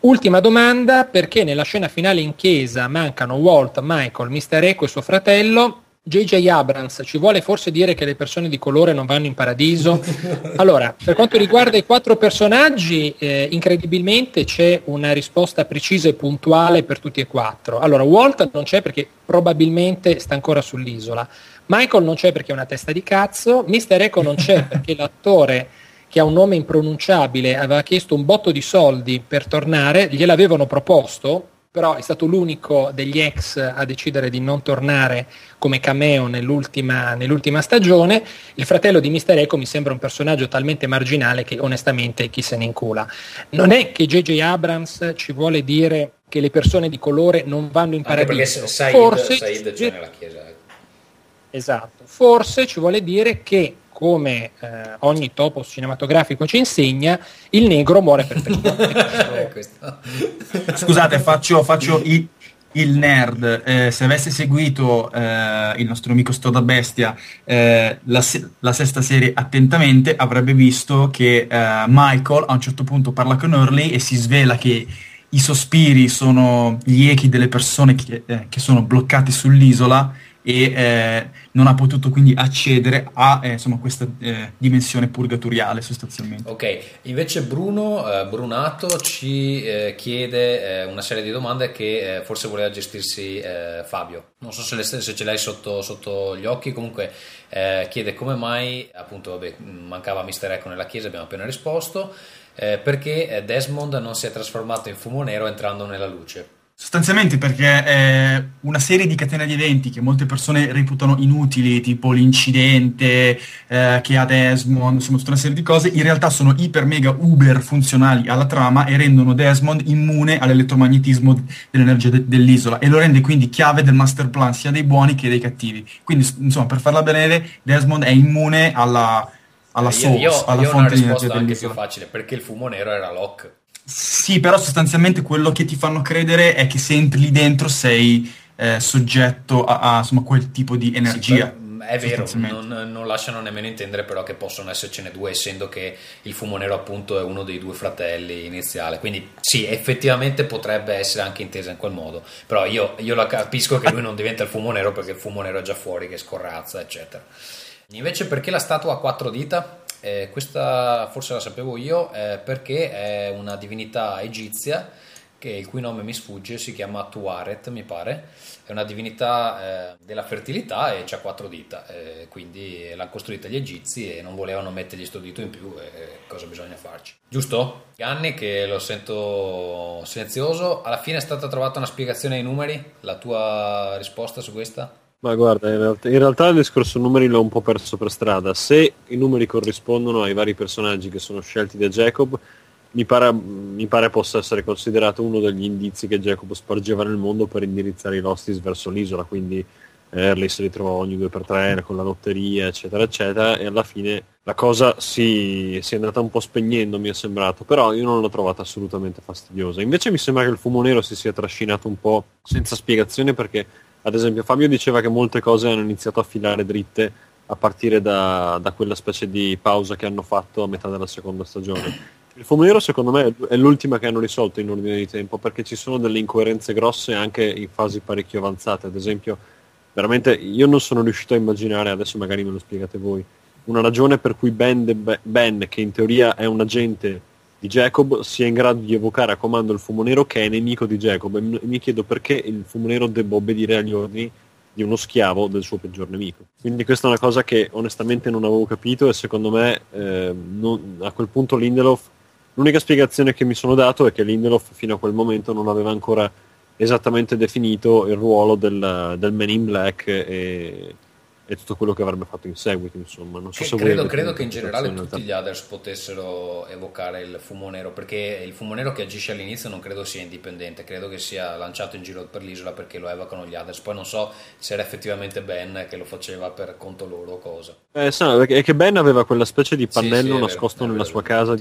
Ultima domanda, perché nella scena finale in chiesa mancano Walt, Michael, Mr. Eco e suo fratello? J.J. Abrams ci vuole forse dire che le persone di colore non vanno in paradiso? Allora, per quanto riguarda i quattro personaggi, eh, incredibilmente c'è una risposta precisa e puntuale per tutti e quattro. Allora, Walt non c'è perché probabilmente sta ancora sull'isola. Michael non c'è perché è una testa di cazzo. Mr. Eco non c'è perché l'attore che ha un nome impronunciabile, aveva chiesto un botto di soldi per tornare, gliel'avevano proposto, però è stato l'unico degli ex a decidere di non tornare come cameo nell'ultima, nell'ultima stagione. Il fratello di Mister Eco mi sembra un personaggio talmente marginale che onestamente chi se ne incula. Non è che J.J. Abrams ci vuole dire che le persone di colore non vanno in paradiso. Anche Said, Forse Said c'è nella chiesa. Esatto. Forse ci vuole dire che come eh, ogni topos cinematografico ci insegna, il negro muore per primo. Scusate, faccio, faccio il, il, nerd. Eh, se avesse seguito eh, il nostro amico Stoda Bestia eh, la, la, sesta serie attentamente, avrebbe visto che eh, Michael a un certo punto parla con Early e si svela che i sospiri sono gli echi delle persone che, eh, che sono bloccate sull'isola e eh, non ha potuto quindi accedere a eh, insomma, questa eh, dimensione purgatoriale sostanzialmente. Ok, invece Bruno eh, Brunato ci eh, chiede eh, una serie di domande che forse voleva gestirsi Fabio. Non so se, le, se ce l'hai sotto, sotto, gli occhi, comunque chiede come mai, appunto, vabbè, mancava Mister Echo nella chiesa, abbiamo appena risposto, perché Desmond non si è trasformato in fumo nero entrando nella luce. Sostanzialmente perché è una serie di catene di eventi che molte persone reputano inutili, tipo l'incidente eh, che ha Desmond, insomma tutta una serie di cose, in realtà sono iper mega uber funzionali alla trama e rendono Desmond immune all'elettromagnetismo dell'energia de- dell'isola e lo rende quindi chiave del master plan sia dei buoni che dei cattivi. Quindi insomma per farla bene Desmond è immune alla, alla eh, source, io, io, alla io fonte di energia dell'isola. anche dell'isola. più facile perché il fumo nero era Locke. Sì, però sostanzialmente quello che ti fanno credere è che se entri lì dentro sei eh, soggetto a, a, insomma, quel tipo di energia. Sì, mm, è vero, non, non, lasciano nemmeno intendere però che possono essercene due, essendo che il fumo nero appunto è uno dei due fratelli iniziale. Quindi sì, effettivamente potrebbe essere anche intesa in quel modo, però io, io la capisco che lui non diventa il fumo nero perché il fumo nero è già fuori, che scorrazza, eccetera. Invece perché la statua ha quattro dita? Eh, questa forse la sapevo io eh, perché è una divinità egizia che, il cui nome mi sfugge, si chiama Tuaret, mi pare, è una divinità eh, della fertilità e ha quattro dita, eh, quindi l'hanno costruita gli egizi e non volevano mettergli sto dito in più, cosa bisogna farci? Giusto? Anni che lo sento silenzioso, alla fine è stata trovata una spiegazione ai numeri, la tua risposta su questa? Ma guarda, in realtà, in realtà, il discorso numeri l'ho un po' perso per strada. Se i numeri corrispondono ai vari personaggi che sono scelti da Jacob, mi pare, mi pare possa essere considerato uno degli indizi che Jacob spargeva nel mondo per indirizzare i Lostis verso l'isola. Quindi Early se li trovava ogni due per tre con la lotteria, eccetera, eccetera. E alla fine la cosa si, si è andata un po' spegnendo, mi è sembrato. Però io non l'ho trovata assolutamente fastidiosa. Invece mi sembra che il fumo nero si sia trascinato un po' senza spiegazione perché ad esempio Fabio diceva che molte cose hanno iniziato a filare dritte a partire da, da, quella specie di pausa che hanno fatto a metà della seconda stagione. Il fumo nero secondo me è l'ultima che hanno risolto in ordine di tempo perché ci sono delle incoerenze grosse anche in fasi parecchio avanzate. Ad esempio, veramente io non sono riuscito a immaginare, adesso magari me lo spiegate voi, una ragione per cui Ben, ben che in teoria è un agente di Jacob sia in grado di evocare a comando il fumo nero che è nemico di Jacob e mi chiedo perché il fumo nero debba obbedire agli ordini di uno schiavo del suo peggior nemico. Quindi questa è una cosa che onestamente non avevo capito e secondo me eh, non, a quel punto Lindelof, l'unica spiegazione che mi sono dato è che Lindelof fino a quel momento non aveva ancora esattamente definito il ruolo del, del Man in Black e, e tutto quello che avrebbe fatto in seguito, insomma. Non so che, se credo, credo che in generale tutti gli others potessero evocare il fumo nero, perché il fumo nero che agisce all'inizio non credo sia indipendente, credo che sia lanciato in giro per l'isola perché lo evocano gli others. Poi non so se era effettivamente Ben che lo faceva per conto loro o cosa. Eh, no, è che Ben aveva quella specie di pannello sì, sì, nascosto vero, nella sua casa.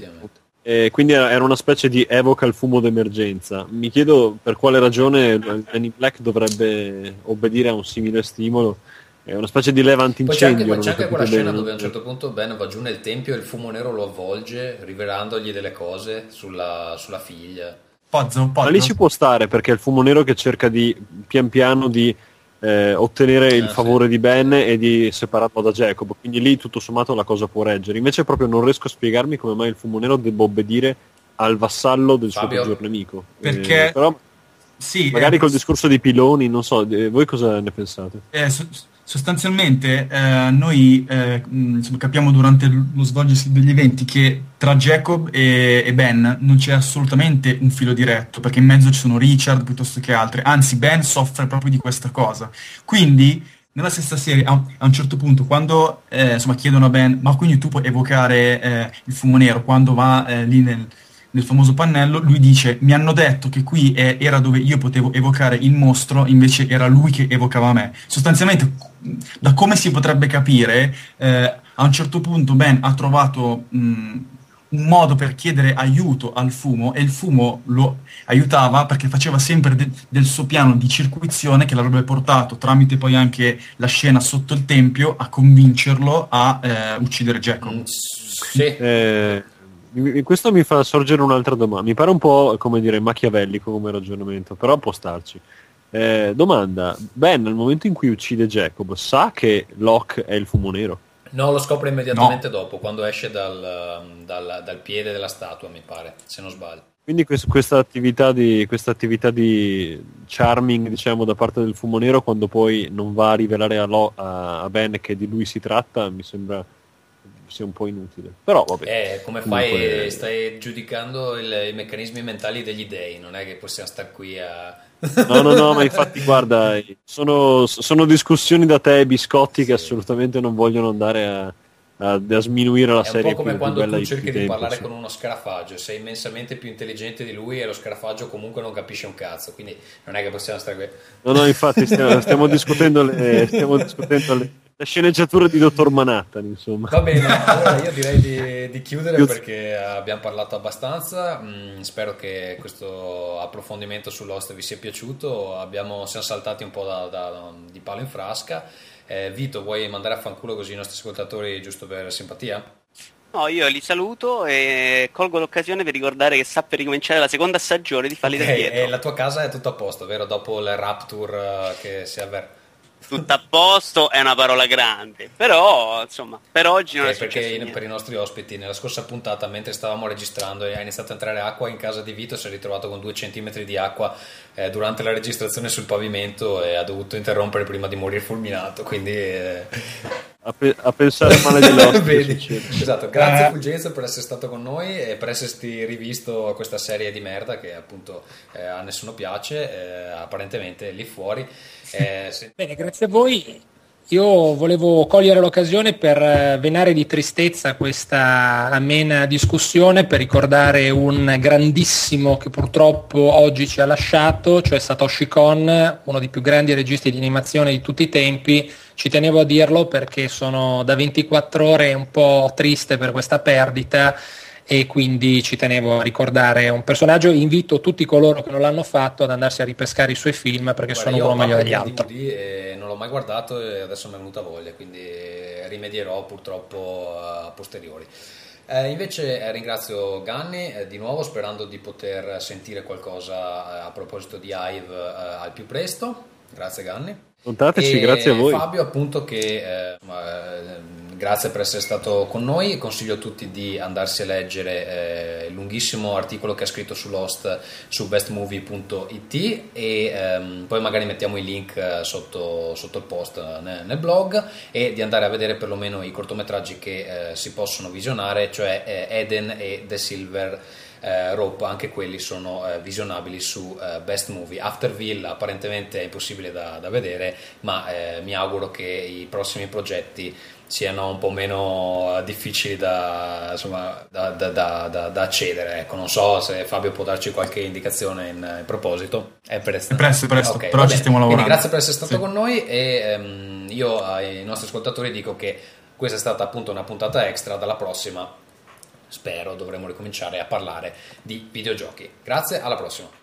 E quindi era una specie di evoca il fumo d'emergenza. Mi chiedo per quale ragione Danny Black dovrebbe obbedire a un simile stimolo è una specie di leva antincendio. Poi c'è anche, c'è anche quella bene. scena dove a un certo punto Ben va giù nel tempio e il fumo nero lo avvolge, rivelandogli delle cose sulla, sulla figlia. Pozzo, pozzo. Ma lì ci può stare perché è il fumo nero che cerca di pian piano di eh, ottenere il ah, favore sì. di Ben e di separarlo da Jacob. Quindi lì tutto sommato la cosa può reggere. Invece proprio non riesco a spiegarmi come mai il fumo nero debba obbedire al vassallo del Fabio. suo peggior nemico. Perché eh, però sì, magari eh, col discorso dei piloni, non so, eh, voi cosa ne pensate? Eh, so, Sostanzialmente eh, noi eh, insomma, capiamo durante lo svolgersi degli eventi che tra Jacob e, e, Ben non c'è assolutamente un filo diretto, perché in mezzo ci sono Richard piuttosto che altri, anzi Ben soffre proprio di questa cosa. Quindi nella stessa serie, a, a un certo punto, quando eh, insomma, chiedono a Ben, ma quindi tu puoi evocare eh, il fumo nero, quando va eh, lì nel, nel famoso pannello, lui dice mi hanno detto che qui è, era dove io potevo evocare il mostro, invece era lui che evocava me. Sostanzialmente, da come si potrebbe capire, eh, a un certo punto Ben ha trovato mh, un modo per chiedere aiuto al fumo e il fumo lo aiutava perché faceva sempre de- del suo piano di circuizione che l'avrebbe portato tramite poi anche la scena sotto il tempio a convincerlo a eh, uccidere Jacob. Mm, sì. Eh, questo mi fa sorgere un'altra domanda. Mi pare un po' come dire machiavellico come ragionamento, però può starci. Eh, domanda: Ben, nel momento in cui uccide Jacob, sa che Locke è il fumo nero? No, lo scopre immediatamente no. dopo, quando esce dal, dal, dal, piede della statua, mi pare, se non sbaglio. Quindi questa attività, di, questa attività di charming, diciamo, da parte del fumo nero, quando poi non va a rivelare a, Lo, a Ben che di lui si tratta, mi sembra sia un po' inutile. Però vabbè. Eh, come fai? Stai giudicando il, i meccanismi mentali degli dei, non è che possiamo stare qui a No, no, no, ma infatti guarda, sono, sono discussioni da te e biscotti che assolutamente non vogliono andare a, a, a sminuire la serie. È un po' come quando tu cerchi di tempo, parlare sì. con uno scarafaggio, sei immensamente più intelligente di lui e lo scarafaggio comunque non capisce un cazzo, quindi non è che possiamo stare qui. No, no, infatti stiamo, stiamo discutendo le... Stiamo discutendo le la sceneggiatura di Dottor Manhattan, insomma. Va bene, allora io direi di, di chiudere perché abbiamo parlato abbastanza. Mm, spero che questo approfondimento sull'host vi sia piaciuto. Abbiamo, siamo saltati un po' da, da, di palo in frasca. Eh, Vito, vuoi mandare a fanculo così i nostri ascoltatori giusto per simpatia? No, io li saluto e colgo l'occasione per ricordare che sta per ricominciare la seconda stagione di Falli okay, da dietro. E la tua casa è tutto a posto, vero? Dopo il Rapture eh, che si avverte tutto a posto è una parola grande, però insomma, per oggi non eh, è perché in, per i nostri ospiti nella scorsa puntata mentre stavamo registrando e ha iniziato a entrare acqua in casa di Vito, si è ritrovato con due centimetri di acqua eh, durante la registrazione sul pavimento e ha dovuto interrompere prima di morire fulminato, quindi eh... a, pe- a, pensare male di loro. esatto, grazie eh. Fulgenzo per essere stato con noi e per esserti rivisto questa serie di merda che appunto eh, a nessuno piace, eh, apparentemente lì fuori. Eh, se... Bene, grazie a voi. Io volevo cogliere l'occasione per eh, venare di tristezza questa amena discussione, per ricordare un grandissimo che purtroppo oggi ci ha lasciato, cioè Satoshi Kon, uno dei più grandi registi di animazione di tutti i tempi. Ci tenevo a dirlo perché sono da 24 ore un po' triste per questa perdita e quindi ci tenevo a ricordare un personaggio. Invito tutti coloro che non l'hanno fatto ad andarsi a ripescare i suoi film perché Guarda, sono uno meglio degli altri. Non l'ho mai guardato e adesso mi è venuta voglia, quindi rimedierò purtroppo a posteriori. Eh, invece eh, ringrazio Ganni eh, di nuovo sperando di poter sentire qualcosa eh, a proposito di Hive eh, al più presto. Grazie Ganni. Contateci, grazie a voi. Fabio appunto che grazie per essere stato con noi. Consiglio a tutti di andarsi a leggere eh, il lunghissimo articolo che ha scritto sull'host su bestmovie.it e ehm, poi magari mettiamo i link eh, sotto, sotto il post eh, nel, nel, blog e di andare a vedere perlomeno i cortometraggi che eh, si possono visionare, cioè eh, Eden e The Silver. Eh, Rope, anche quelli sono eh, visionabili su eh, Best Movie. Afterville apparentemente è impossibile da, da vedere, ma eh, mi auguro che i prossimi progetti siano un po' meno difficili da, insomma, da, da, da accedere. Ecco, non so se Fabio può darci qualche indicazione in, in proposito. È presto. È presto, presto okay, però ci stiamo lavorando. Quindi grazie per essere stato sì. con noi e um, io ai nostri ascoltatori dico che questa è stata appunto una puntata extra, dalla prossima spero dovremo ricominciare a parlare di videogiochi. Grazie, alla prossima.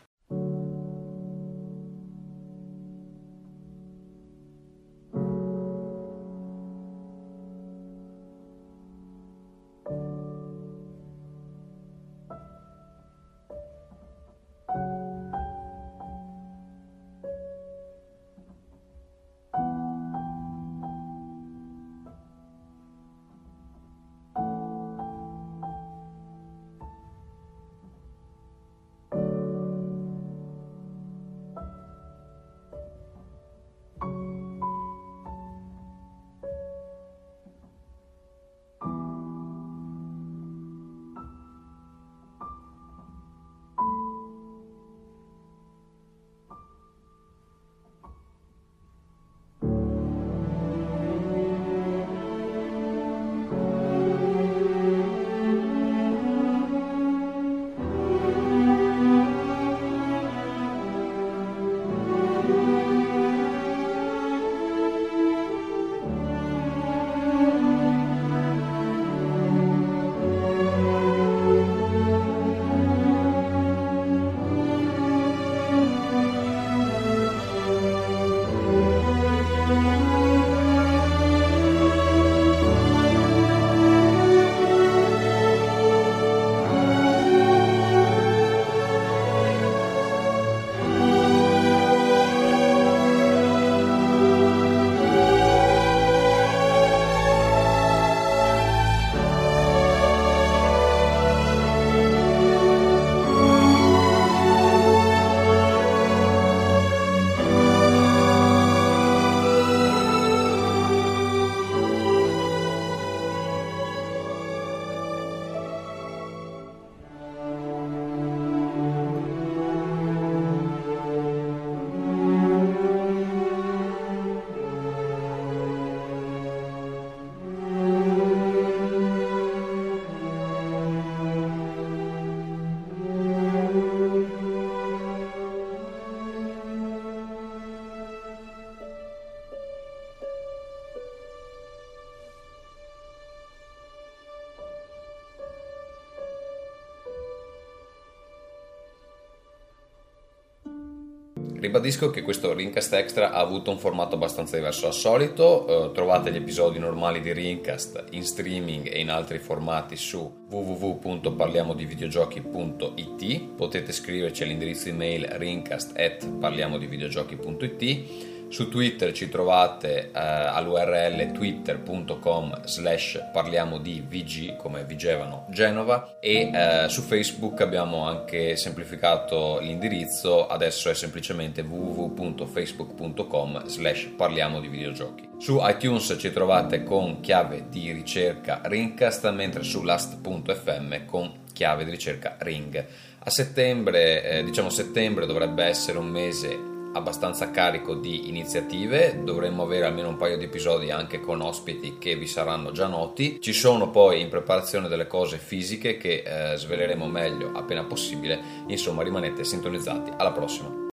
Ribadisco che questo Rincast Extra ha avuto un formato abbastanza diverso dal solito, eh, trovate gli episodi normali di Rincast in streaming e in altri formati su www.parliamodivideogiochi.it, potete scriverci all'indirizzo email rincast.parliamodivideogiochi.it su Twitter ci trovate eh, all'url twitter.com slash parliamo di VG come Vigevano Genova e eh, su Facebook abbiamo anche semplificato l'indirizzo, adesso è semplicemente www.facebook.com slash parliamo di videogiochi. Su iTunes ci trovate con chiave di ricerca Ringcast mentre su last.fm con chiave di ricerca Ring. A settembre, eh, diciamo settembre dovrebbe essere un mese abbastanza carico di iniziative, dovremmo avere almeno un paio di episodi anche con ospiti che vi saranno già noti. Ci sono poi in preparazione delle cose fisiche che eh, sveleremo meglio appena possibile. Insomma, rimanete sintonizzati. Alla prossima.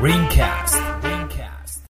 Ringcast